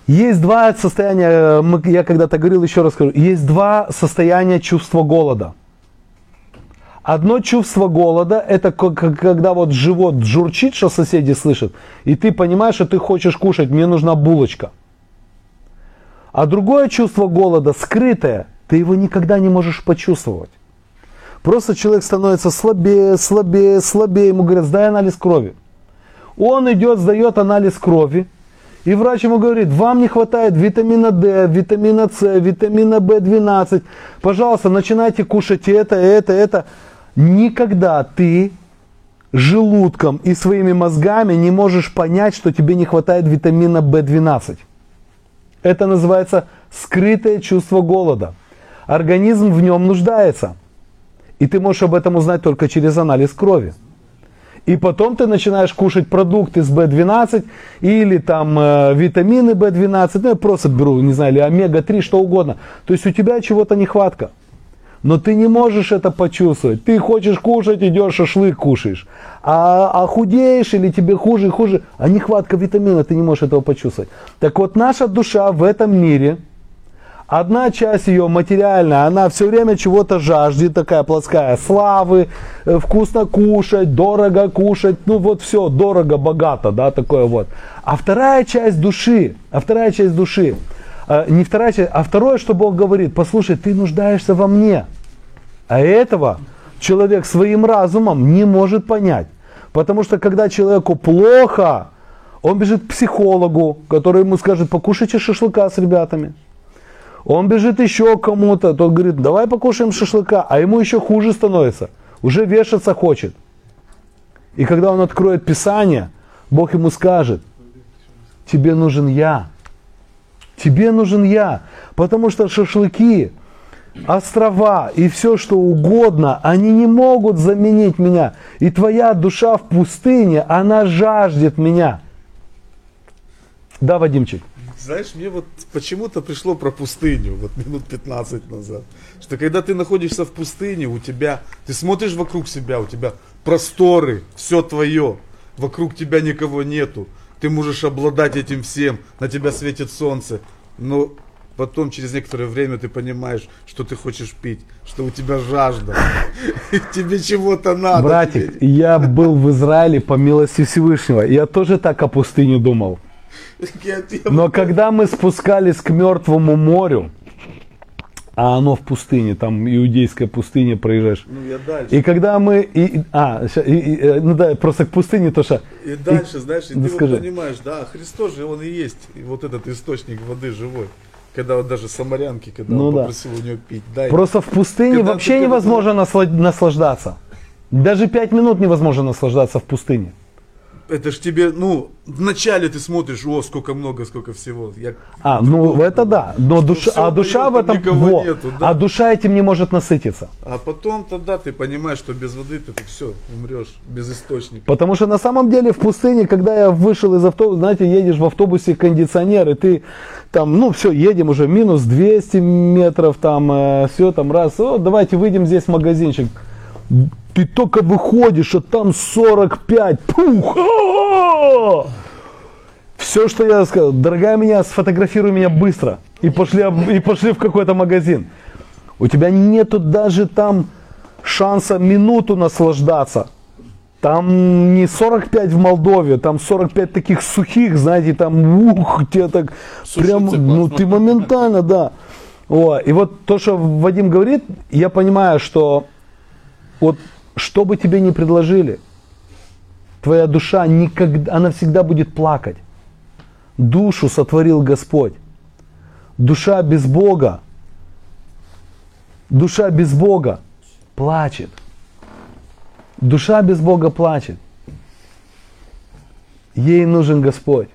Speaker 1: Есть два состояния, э, я когда-то говорил, еще раз скажу, есть два состояния чувства голода. Одно чувство голода, это когда вот живот журчит, что соседи слышат, и ты понимаешь, что ты хочешь кушать, мне нужна булочка. А другое чувство голода, скрытое, ты его никогда не можешь почувствовать. Просто человек становится слабее, слабее, слабее, ему говорят, сдай анализ крови. Он идет, сдает анализ крови, и врач ему говорит, вам не хватает витамина D, витамина С, витамина В12. Пожалуйста, начинайте кушать это, это, это. Никогда ты желудком и своими мозгами не можешь понять, что тебе не хватает витамина В12. Это называется скрытое чувство голода. Организм в нем нуждается. И ты можешь об этом узнать только через анализ крови. И потом ты начинаешь кушать продукты с B12 или там э, витамины B12, ну я просто беру, не знаю, или омега-3, что угодно. То есть у тебя чего-то нехватка. Но ты не можешь это почувствовать. Ты хочешь кушать, идешь шашлык кушаешь. А, а худеешь или тебе хуже и хуже, а нехватка витамина, ты не можешь этого почувствовать. Так вот, наша душа в этом мире, одна часть ее материальная, она все время чего-то жаждет, такая плоская, славы, э, вкусно кушать, дорого кушать, ну вот все, дорого, богато, да, такое вот. А вторая часть души, а вторая часть души, э, не вторая часть, а второе, что Бог говорит, послушай, ты нуждаешься во мне. А этого человек своим разумом не может понять. Потому что когда человеку плохо, он бежит к психологу, который ему скажет, покушайте шашлыка с ребятами. Он бежит еще к кому-то, тот говорит, давай покушаем шашлыка, а ему еще хуже становится, уже вешаться хочет. И когда он откроет Писание, Бог ему скажет, тебе нужен я, тебе нужен я, потому что шашлыки, острова и все что угодно, они не могут заменить меня. И твоя душа в пустыне, она жаждет меня. Да, Вадимчик?
Speaker 4: Знаешь, мне вот почему-то пришло про пустыню, вот минут 15 назад. Что когда ты находишься в пустыне, у тебя, ты смотришь вокруг себя, у тебя просторы, все твое, вокруг тебя никого нету. Ты можешь обладать этим всем, на тебя светит солнце, но потом через некоторое время ты понимаешь, что ты хочешь пить, что у тебя жажда, [laughs] тебе чего-то надо.
Speaker 1: Братик, я был в Израиле по милости Всевышнего. Я тоже так о пустыне думал. Но когда мы спускались к Мертвому морю, а оно в пустыне, там иудейская пустыня проезжаешь.
Speaker 4: Ну, я дальше.
Speaker 1: И когда мы, и, и- а, и- и, э, ну да, просто к пустыне, то что,
Speaker 4: И дальше, знаешь, и
Speaker 1: да
Speaker 4: ты
Speaker 1: скажи.
Speaker 4: вот понимаешь, да, Христос же, он и есть, и вот этот источник воды живой. Когда вот даже самарянки, когда
Speaker 1: Ну
Speaker 4: он
Speaker 1: да.
Speaker 4: попросил у нее пить, дай.
Speaker 1: просто в пустыне
Speaker 4: Когда
Speaker 1: вообще невозможно насла- наслаждаться. Даже пять минут невозможно наслаждаться в пустыне.
Speaker 4: Это ж тебе, ну, вначале ты смотришь, о, сколько много, сколько всего. Я...
Speaker 1: А, ну это да, но душа, а душа в этом, во,
Speaker 4: нету, да.
Speaker 1: а душа этим не может насытиться.
Speaker 4: А потом тогда ты понимаешь, что без воды ты все, умрешь, без источника.
Speaker 1: Потому что на самом деле в пустыне, когда я вышел из автобуса, знаете, едешь в автобусе кондиционер, и ты там, ну все, едем уже минус 200 метров, там все, там раз, о, давайте выйдем здесь в магазинчик. Ты только выходишь, а там 45, пух, все, что я сказал, дорогая меня, сфотографируй меня быстро. И пошли, и пошли в какой-то магазин. У тебя нету даже там шанса минуту наслаждаться. Там не 45 в Молдове, там 45 таких сухих, знаете, там ух, тебе так прям, ну ты моментально, да. О, и вот то, что Вадим говорит, я понимаю, что вот что бы тебе ни предложили, твоя душа никогда, она всегда будет плакать. Душу сотворил Господь. Душа без Бога, душа без Бога плачет. Душа без Бога плачет. Ей нужен Господь.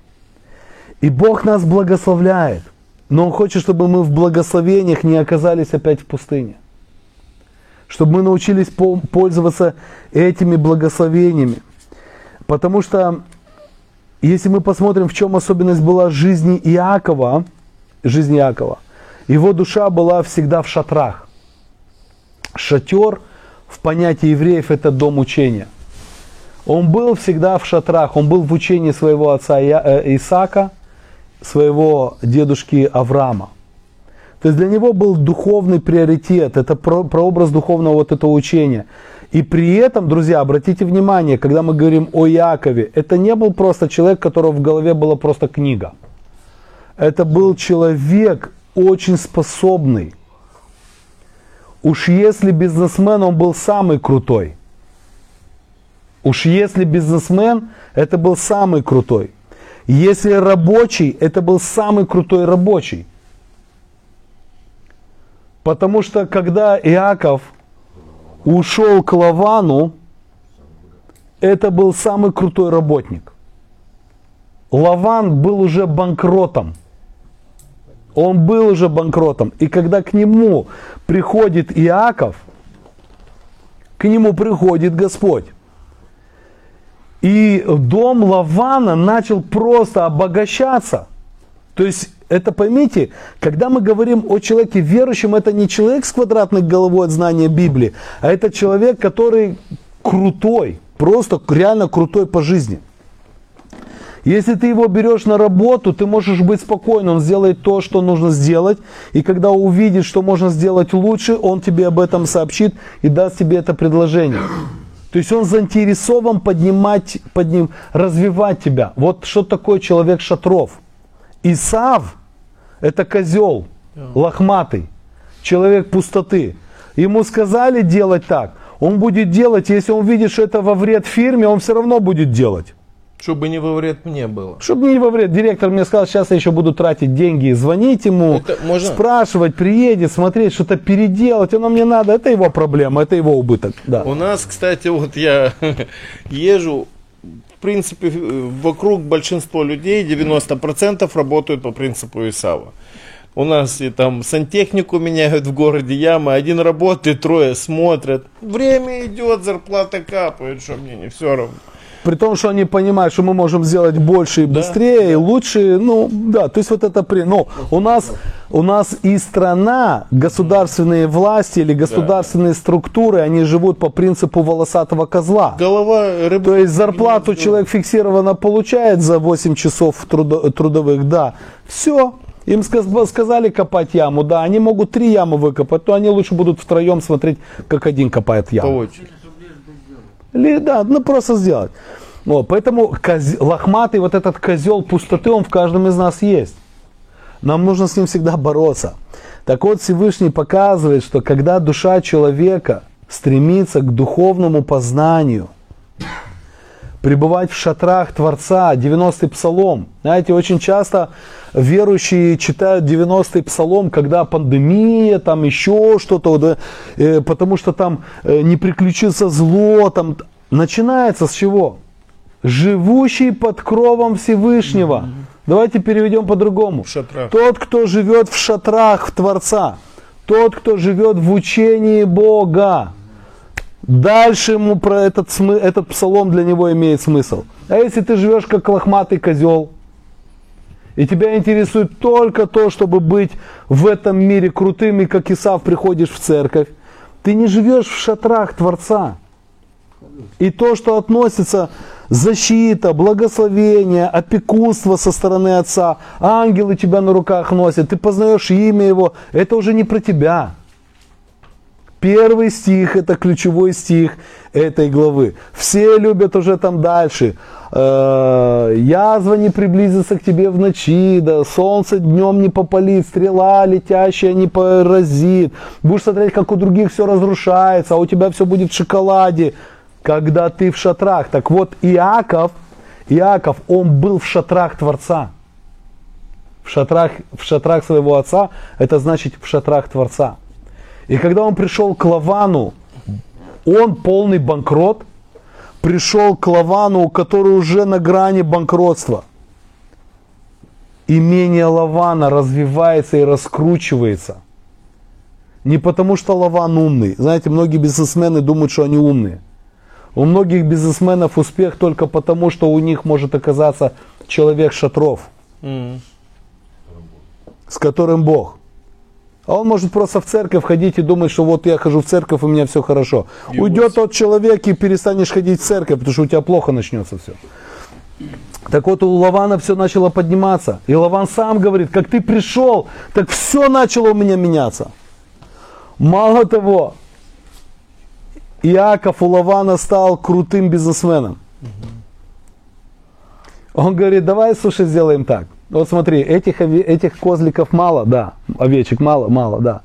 Speaker 1: И Бог нас благословляет. Но Он хочет, чтобы мы в благословениях не оказались опять в пустыне. Чтобы мы научились по- пользоваться этими благословениями. Потому что, если мы посмотрим, в чем особенность была жизни Иакова, жизни Иакова, его душа была всегда в шатрах. Шатер в понятии евреев это дом учения. Он был всегда в шатрах, он был в учении своего отца э, Исаака, своего дедушки Авраама. То есть для него был духовный приоритет, это про- прообраз духовного вот этого учения. И при этом, друзья, обратите внимание, когда мы говорим о Якове, это не был просто человек, у которого в голове была просто книга. Это был человек очень способный. Уж если бизнесмен, он был самый крутой. Уж если бизнесмен, это был самый крутой. Если рабочий, это был самый крутой рабочий. Потому что когда Иаков ушел к Лавану, это был самый крутой работник. Лаван был уже банкротом. Он был уже банкротом. И когда к нему приходит Иаков, к нему приходит Господь. И дом Лавана начал просто обогащаться. То есть, это поймите, когда мы говорим о человеке верующем, это не человек с квадратной головой от знания Библии, а это человек, который крутой, просто реально крутой по жизни. Если ты его берешь на работу, ты можешь быть спокоен, он сделает то, что нужно сделать. И когда увидит, что можно сделать лучше, он тебе об этом сообщит и даст тебе это предложение. То есть он заинтересован поднимать, подним, развивать тебя. Вот что такое человек шатров. Исав – это козел, лохматый, человек пустоты. Ему сказали делать так, он будет делать, если он видит, что это во вред фирме, он все равно будет делать.
Speaker 2: Чтобы не во вред мне было.
Speaker 1: Чтобы не во вред. Директор мне сказал, сейчас я еще буду тратить деньги, звонить ему,
Speaker 2: Это можно?
Speaker 1: спрашивать, приедет, смотреть, что-то переделать, оно мне надо. Это его проблема, это его убыток. Да.
Speaker 2: У нас, кстати, вот я [laughs] езжу, принципе, вокруг большинство людей, 90% работают по принципу Исава. У нас и там сантехнику меняют в городе, ямы, один работает, трое смотрят. Время идет, зарплата капает, что мне не все равно.
Speaker 1: При том, что они понимают, что мы можем сделать больше и быстрее, и лучше. Ну, да, то есть вот это... При... Ну, у нас, у нас и страна, государственные власти или государственные структуры, они живут по принципу волосатого козла.
Speaker 2: Голова рыба.
Speaker 1: То есть зарплату человек фиксированно получает за 8 часов трудо- трудовых, да. Все. Им сказ- сказали копать яму, да, они могут три ямы выкопать, то они лучше будут втроем смотреть, как один копает
Speaker 2: По
Speaker 1: яму.
Speaker 2: очереди.
Speaker 1: Ли- да, ну просто сделать. Вот, поэтому коз- лохматый вот этот козел пустоты, он в каждом из нас есть. Нам нужно с ним всегда бороться. Так вот, Всевышний показывает, что когда душа человека стремится к духовному познанию, пребывать в шатрах Творца, 90-й псалом. Знаете, очень часто верующие читают 90-й псалом, когда пандемия, там еще что-то, вот, э, потому что там э, не приключится зло. Там. Начинается с чего? Живущий под кровом Всевышнего. Давайте переведем по-другому.
Speaker 2: Шатрах.
Speaker 1: Тот, кто живет в шатрах Творца. Тот, кто живет в учении Бога. Дальше ему про этот, смы- этот псалом для него имеет смысл. А если ты живешь как лохматый козел, и тебя интересует только то, чтобы быть в этом мире крутым, и как Исав приходишь в церковь, ты не живешь в шатрах Творца. И то, что относится защита, благословение, опекунство со стороны Отца, ангелы тебя на руках носят, ты познаешь имя Его, это уже не про тебя. Первый стих – это ключевой стих этой главы. Все любят уже там дальше. Э, Язва не приблизится к тебе в ночи, да, солнце днем не попалит, стрела летящая не поразит. Будешь смотреть, как у других все разрушается, а у тебя все будет в шоколаде, когда ты в шатрах. Так вот, Иаков, Иаков, он был в шатрах Творца. В шатрах, в шатрах своего отца, это значит в шатрах Творца. И когда он пришел к Лавану, он полный банкрот, пришел к Лавану, который уже на грани банкротства. Имение Лавана развивается и раскручивается. Не потому, что Лаван умный. Знаете, многие бизнесмены думают, что они умные. У многих бизнесменов успех только потому, что у них может оказаться человек шатров,
Speaker 2: М.
Speaker 1: с которым Бог. А он может просто в церковь ходить и думать, что вот я хожу в церковь, и у меня все хорошо. Уйдет тот человек, и перестанешь ходить в церковь, потому что у тебя плохо начнется все. Так вот, у Лавана все начало подниматься. И Лаван сам говорит, как ты пришел, так все начало у меня меняться. Мало того, Иаков у Лавана стал крутым бизнесменом. Он говорит, давай, слушай, сделаем так. Вот смотри, этих, этих козликов мало, да, овечек мало, мало, да.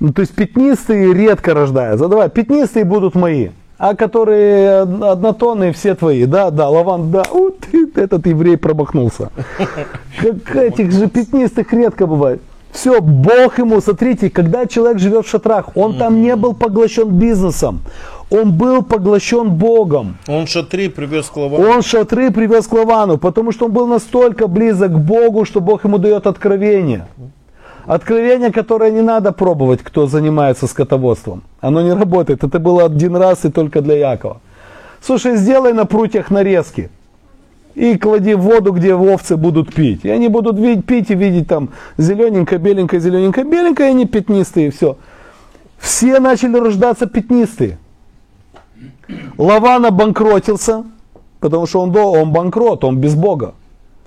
Speaker 1: Ну, то есть пятнистые редко рождаются. Давай, пятнистые будут мои. А которые од- однотонные все твои. Да, да, Лаван, да. У, ты, этот еврей промахнулся. Как этих же пятнистых редко бывает. Все, Бог ему, смотрите, когда человек живет в шатрах, он там не был поглощен бизнесом. Он был поглощен Богом.
Speaker 2: Он шатри привез к Лавану.
Speaker 1: Он шатры привез к Лавану, потому что он был настолько близок к Богу, что Бог ему дает откровение. Откровение, которое не надо пробовать, кто занимается скотоводством. Оно не работает. Это было один раз и только для Якова. Слушай, сделай на прутьях нарезки. И клади в воду, где овцы будут пить. И они будут видеть, пить и видеть там зелененькое, беленькое, зелененькое, беленькое, и они пятнистые, все. Все начали рождаться пятнистые. Лаван обанкротился, потому что он, он банкрот, он без Бога.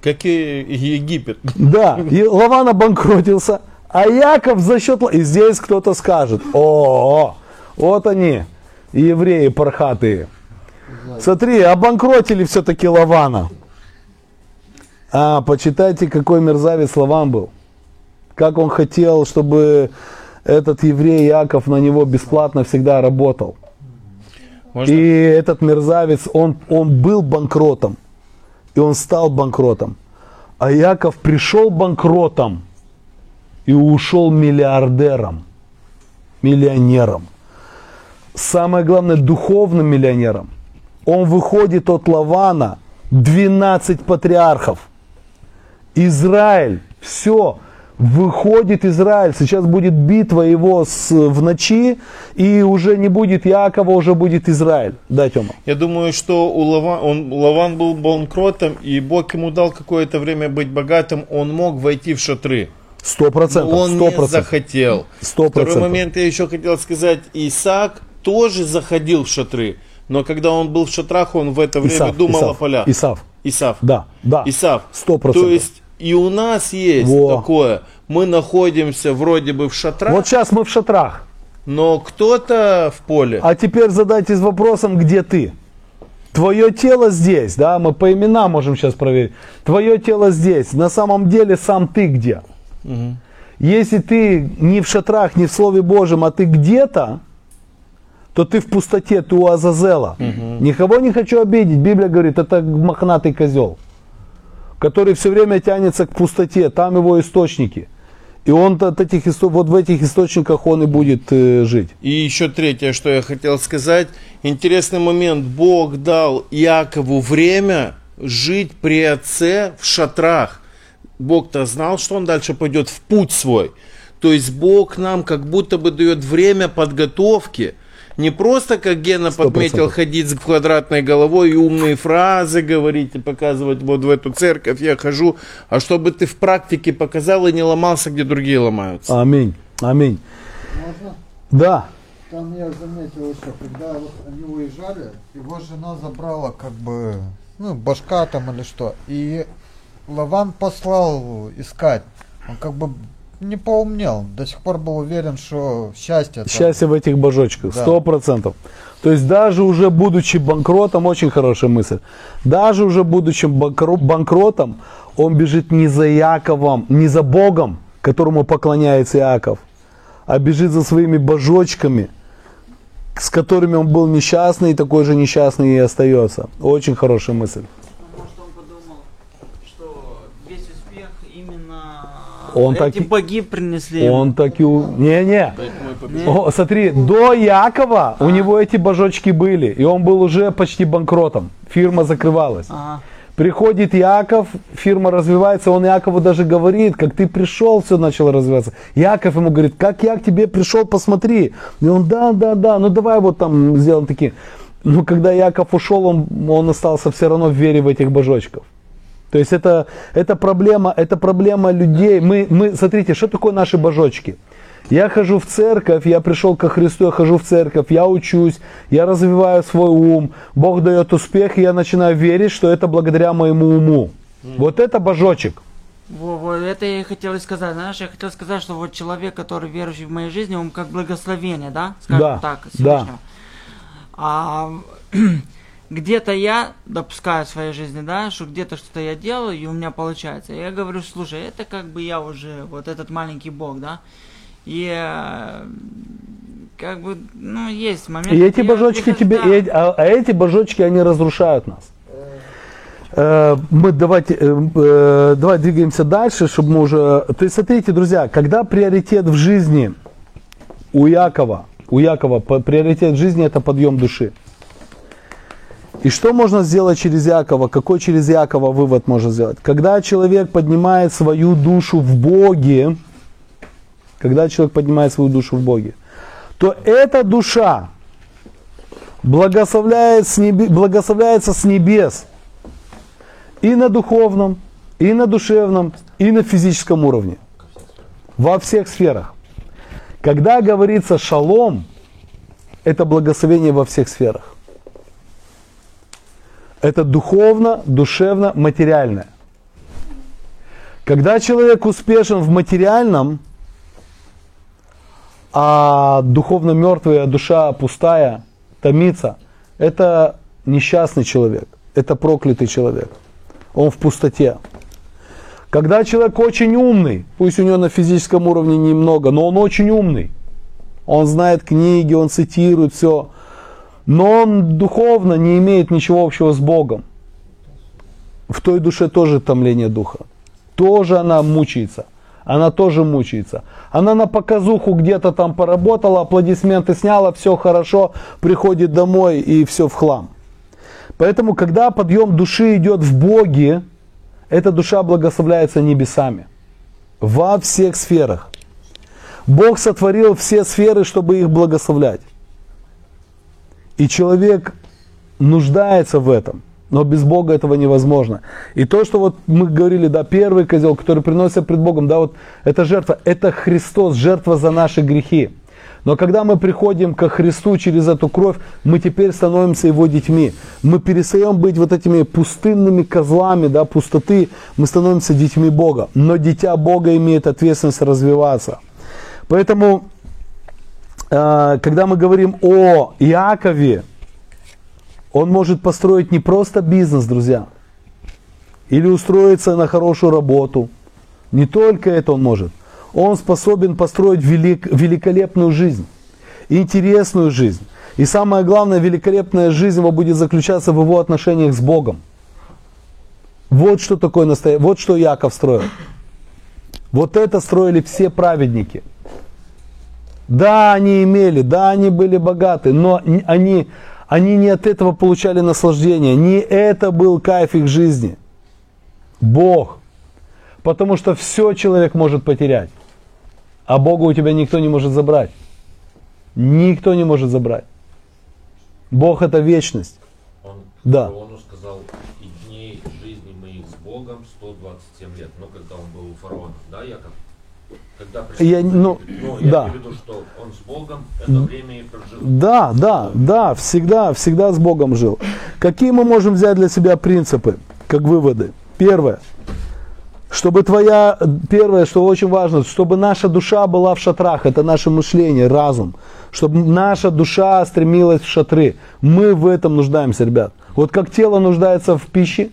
Speaker 2: Как и Египет.
Speaker 1: Да, и Лаван обанкротился, а Яков за счет... И здесь кто-то скажет, о, вот они, евреи пархатые. Смотри, обанкротили все-таки Лавана. А, почитайте, какой мерзавец Лаван был. Как он хотел, чтобы этот еврей Яков на него бесплатно всегда работал.
Speaker 2: Можно?
Speaker 1: И этот мерзавец, он, он был банкротом. И он стал банкротом. А Яков пришел банкротом и ушел миллиардером, миллионером. Самое главное, духовным миллионером. Он выходит от Лавана 12 патриархов. Израиль, все, выходит Израиль. Сейчас будет битва его с, в ночи, и уже не будет Якова, уже будет Израиль. Да, Тема?
Speaker 2: Я думаю, что у Лаван, он, Лаван был банкротом, и Бог ему дал какое-то время быть богатым, он мог войти в шатры.
Speaker 1: Сто процентов.
Speaker 2: он
Speaker 1: Сто
Speaker 2: не
Speaker 1: процентов.
Speaker 2: захотел.
Speaker 1: Сто
Speaker 2: Второй
Speaker 1: процентов.
Speaker 2: момент я еще хотел сказать, Исаак тоже заходил в шатры, но когда он был в шатрах, он в это время
Speaker 1: Исав,
Speaker 2: думал
Speaker 1: Исав,
Speaker 2: о полях.
Speaker 1: Исав.
Speaker 2: Исав.
Speaker 1: Да, да.
Speaker 2: Исав.
Speaker 1: Сто процентов.
Speaker 2: То есть и у нас есть
Speaker 1: Во.
Speaker 2: такое. Мы находимся вроде бы в шатрах,
Speaker 1: Вот сейчас мы в шатрах.
Speaker 2: но кто-то в поле.
Speaker 1: А теперь задайтесь вопросом, где ты? Твое тело здесь, да, мы по именам можем сейчас проверить. Твое тело здесь. На самом деле сам ты где? Если ты не в шатрах, не в Слове Божьем, а ты где-то, то ты в пустоте, ты у Азазела. Никого не хочу обидеть. Библия говорит, это мохнатый козел, который все время тянется к пустоте, там его источники. И он от этих, вот в этих источниках он и будет э, жить.
Speaker 2: И еще третье, что я хотел сказать. Интересный момент. Бог дал Якову время жить при отце в шатрах. Бог-то знал, что он дальше пойдет в путь свой. То есть Бог нам как будто бы дает время подготовки. Не просто, как Гена подметил,
Speaker 1: процентов.
Speaker 2: ходить с квадратной головой и умные фразы говорить и показывать, вот в эту церковь я хожу, а чтобы ты в практике показал и не ломался, где другие ломаются.
Speaker 1: Аминь. Аминь.
Speaker 7: Можно?
Speaker 1: Да.
Speaker 7: Там я заметил еще, когда вот они уезжали, его жена забрала как бы, ну, башка там или что. И Лаван послал искать. Он как бы не поумнел. До сих пор был уверен, что счастье.
Speaker 1: Счастье в этих божочках. Сто процентов. То есть даже уже будучи банкротом, очень хорошая мысль, даже уже будучи банкро- банкротом, он бежит не за Яковом, не за Богом, которому поклоняется Иаков, а бежит за своими божочками, с которыми он был несчастный, и такой же несчастный и остается. Очень хорошая мысль.
Speaker 6: Может, он подумал, что весь успех именно
Speaker 1: Он
Speaker 6: эти
Speaker 1: так и-
Speaker 6: боги принесли.
Speaker 1: Он так и... у- Не-не. Смотри, до Якова у него эти божочки были, и он был уже почти банкротом. Фирма закрывалась.
Speaker 6: Ага.
Speaker 1: Приходит Яков, фирма развивается, он Якову даже говорит, как ты пришел, все начало развиваться. Яков ему говорит, как я к тебе пришел, посмотри. И он, да, да, да, ну давай вот там сделаем такие. Но когда Яков ушел, он, он остался все равно в вере в этих божочков. То есть это, это, проблема, это проблема людей. Мы, мы, смотрите, что такое наши божочки? Я хожу в церковь, я пришел ко Христу, я хожу в церковь, я учусь, я развиваю свой ум, Бог дает успех, и я начинаю верить, что это благодаря моему уму. Вот это божочек.
Speaker 6: Во, во, это я и хотел сказать. Знаешь, я хотел сказать, что вот человек, который верующий в моей жизни, он как благословение, да? Скажем
Speaker 1: Да,
Speaker 6: так,
Speaker 1: да.
Speaker 6: А [clears throat] где-то я допускаю в своей жизни, да, что где-то что-то я делаю, и у меня получается. Я говорю, слушай, это как бы я уже, вот этот маленький бог, да? И э, как бы, ну, есть момент.
Speaker 1: И эти божочки тебе, и а, а эти божочки, они разрушают нас. Э, Мы давайте, э, давай двигаемся дальше, чтобы мы уже... То есть, смотрите, друзья, когда приоритет в жизни у Якова, у Якова приоритет в жизни это подъем души. И что можно сделать через Якова? Какой через Якова вывод можно сделать? Когда человек поднимает свою душу в Боге, когда человек поднимает свою душу в Боге, то эта душа благословляет с небе- благословляется с небес и на духовном, и на душевном, и на физическом уровне. Во всех сферах. Когда говорится шалом, это благословение во всех сферах. Это духовно, душевно, материальное. Когда человек успешен в материальном, а духовно мертвый, а душа пустая, томится, это несчастный человек, это проклятый человек. Он в пустоте. Когда человек очень умный, пусть у него на физическом уровне немного, но он очень умный. Он знает книги, он цитирует все. Но он духовно не имеет ничего общего с Богом. В той душе тоже томление духа. Тоже она мучается. Она тоже мучается. Она на показуху где-то там поработала, аплодисменты сняла, все хорошо, приходит домой и все в хлам. Поэтому, когда подъем души идет в Боге, эта душа благословляется небесами. Во всех сферах. Бог сотворил все сферы, чтобы их благословлять. И человек нуждается в этом. Но без Бога этого невозможно. И то, что вот мы говорили, да, первый козел, который приносится пред Богом, да, вот это жертва, это Христос, жертва за наши грехи. Но когда мы приходим ко Христу через эту кровь, мы теперь становимся Его детьми. Мы перестаем быть вот этими пустынными козлами, да, пустоты, мы становимся детьми Бога. Но дитя Бога имеет ответственность развиваться. Поэтому, когда мы говорим о Иакове, он может построить не просто бизнес, друзья, или устроиться на хорошую работу. Не только это он может. Он способен построить велик, великолепную жизнь, интересную жизнь. И самое главное, великолепная жизнь его будет заключаться в его отношениях с Богом. Вот что такое настоящее, вот что Яков строил. Вот это строили все праведники. Да, они имели, да, они были богаты, но они, они не от этого получали наслаждение. Не это был кайф их жизни. Бог. Потому что все человек может потерять. А Бога у тебя никто не может забрать. Никто не может забрать. Бог это вечность.
Speaker 8: Он
Speaker 1: Да.
Speaker 8: фараону сказал, и дней жизни моих с Богом 127 лет. Ну, когда он был у фараона, да, Яков? Когда пришел
Speaker 1: Я, ну,
Speaker 8: ну, я
Speaker 1: да.
Speaker 8: имею в виду, что он с Богом это время и прожил.
Speaker 1: Да, да, да, всегда, всегда с Богом жил. Какие мы можем взять для себя принципы, как выводы? Первое. Чтобы твоя, первое, что очень важно, чтобы наша душа была в шатрах, это наше мышление, разум. Чтобы наша душа стремилась в шатры. Мы в этом нуждаемся, ребят. Вот как тело нуждается в пище,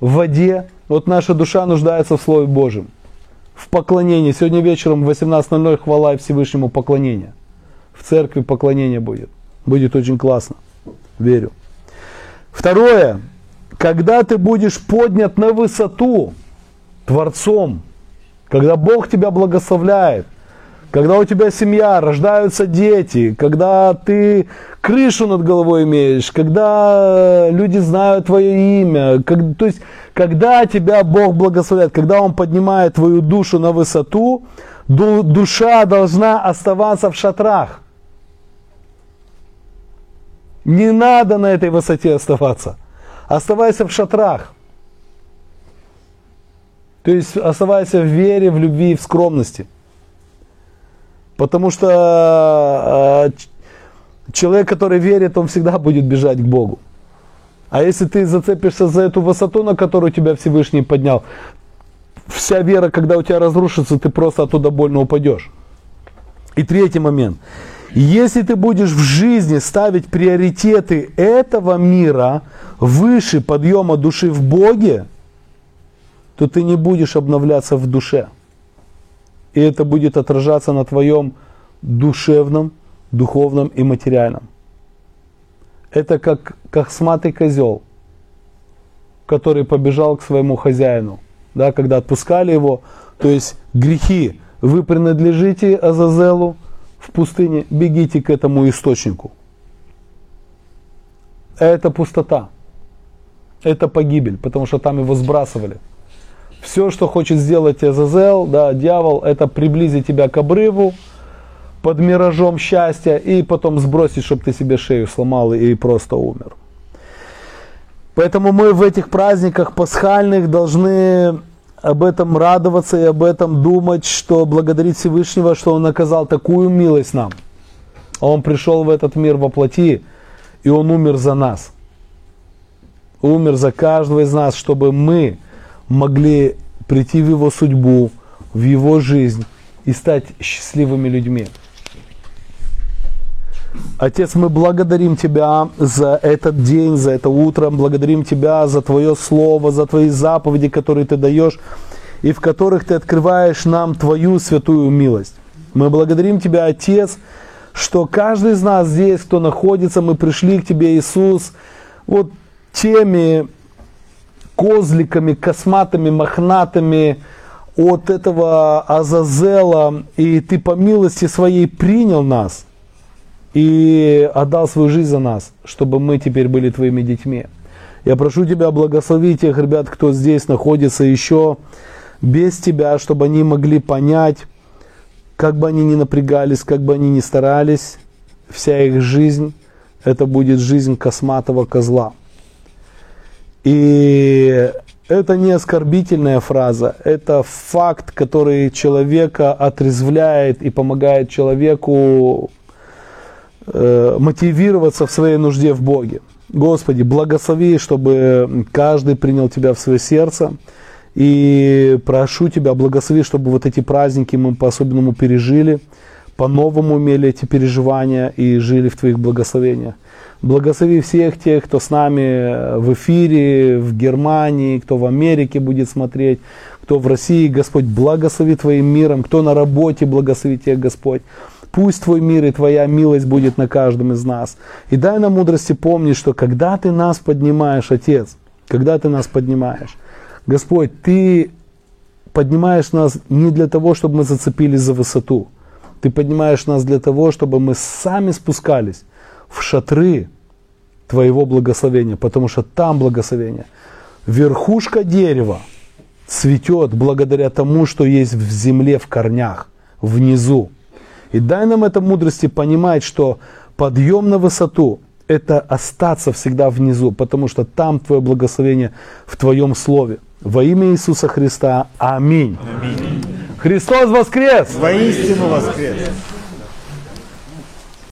Speaker 1: в воде, вот наша душа нуждается в Слове Божьем. В поклонении. Сегодня вечером в 18.00 хвала и Всевышнему поклонение. В церкви поклонение будет. Будет очень классно. Верю. Второе. Когда ты будешь поднят на высоту Творцом, когда Бог тебя благословляет, когда у тебя семья, рождаются дети, когда ты крышу над головой имеешь, когда люди знают твое имя, как- то есть когда тебя Бог благословляет, когда Он поднимает твою душу на высоту, ду- душа должна оставаться в шатрах. Не надо на этой высоте оставаться. Оставайся в шатрах. То есть оставайся в вере, в любви и в скромности. Потому что э, человек, который верит, он всегда будет бежать к Богу. А если ты зацепишься за эту высоту, на которую тебя Всевышний поднял, вся вера, когда у тебя разрушится, ты просто оттуда больно упадешь. И третий момент. Если ты будешь в жизни ставить приоритеты этого мира выше подъема души в Боге, то ты не будешь обновляться в душе. И это будет отражаться на твоем душевном, духовном и материальном. Это как косматый козел, который побежал к своему хозяину. Да, когда отпускали его, то есть грехи, вы принадлежите Азазелу в пустыне, бегите к этому источнику. Это пустота. Это погибель, потому что там его сбрасывали. Все, что хочет сделать Азазел, да, дьявол, это приблизить тебя к обрыву под миражом счастья и потом сбросить, чтобы ты себе шею сломал и просто умер. Поэтому мы в этих праздниках пасхальных должны об этом радоваться и об этом думать, что благодарить Всевышнего, что Он оказал такую милость нам. Он пришел в этот мир во плоти, и Он умер за нас. Умер за каждого из нас, чтобы мы могли прийти в Его судьбу, в Его жизнь и стать счастливыми людьми. Отец, мы благодарим Тебя за этот день, за это утро, благодарим Тебя за Твое Слово, за Твои заповеди, которые Ты даешь, и в которых Ты открываешь нам Твою святую милость. Мы благодарим Тебя, Отец, что каждый из нас здесь, кто находится, мы пришли к Тебе, Иисус, вот теми козликами, косматыми, мохнатыми от этого Азазела, и Ты по милости Своей принял нас – и отдал свою жизнь за нас, чтобы мы теперь были твоими детьми. Я прошу тебя благословить тех ребят, кто здесь находится еще, без Тебя, чтобы они могли понять, как бы они ни напрягались, как бы они ни старались, вся их жизнь, это будет жизнь косматого козла. И это не оскорбительная фраза, это факт, который человека отрезвляет и помогает человеку э, мотивироваться в своей нужде в Боге. Господи, благослови, чтобы каждый принял Тебя в свое сердце. И прошу Тебя, благослови, чтобы вот эти праздники мы по-особенному пережили, по-новому имели эти переживания и жили в Твоих благословениях. Благослови всех тех, кто с нами в эфире, в Германии, кто в Америке будет смотреть, кто в России, Господь, благослови Твоим миром, кто на работе, благослови Тебя, Господь. Пусть Твой мир и Твоя милость будет на каждом из нас. И дай нам мудрости помнить, что когда Ты нас поднимаешь, Отец, когда Ты нас поднимаешь, Господь, Ты поднимаешь нас не для того, чтобы мы зацепились за высоту. Ты поднимаешь нас для того, чтобы мы сами спускались в шатры Твоего благословения, потому что там благословение. Верхушка дерева цветет благодаря тому, что есть в земле, в корнях, внизу. И дай нам это мудрости понимать, что подъем на высоту – это остаться всегда внизу, потому что там Твое благословение в Твоем Слове. Во имя Иисуса Христа. Аминь. Аминь. Христос воскрес!
Speaker 4: Воистину воскрес!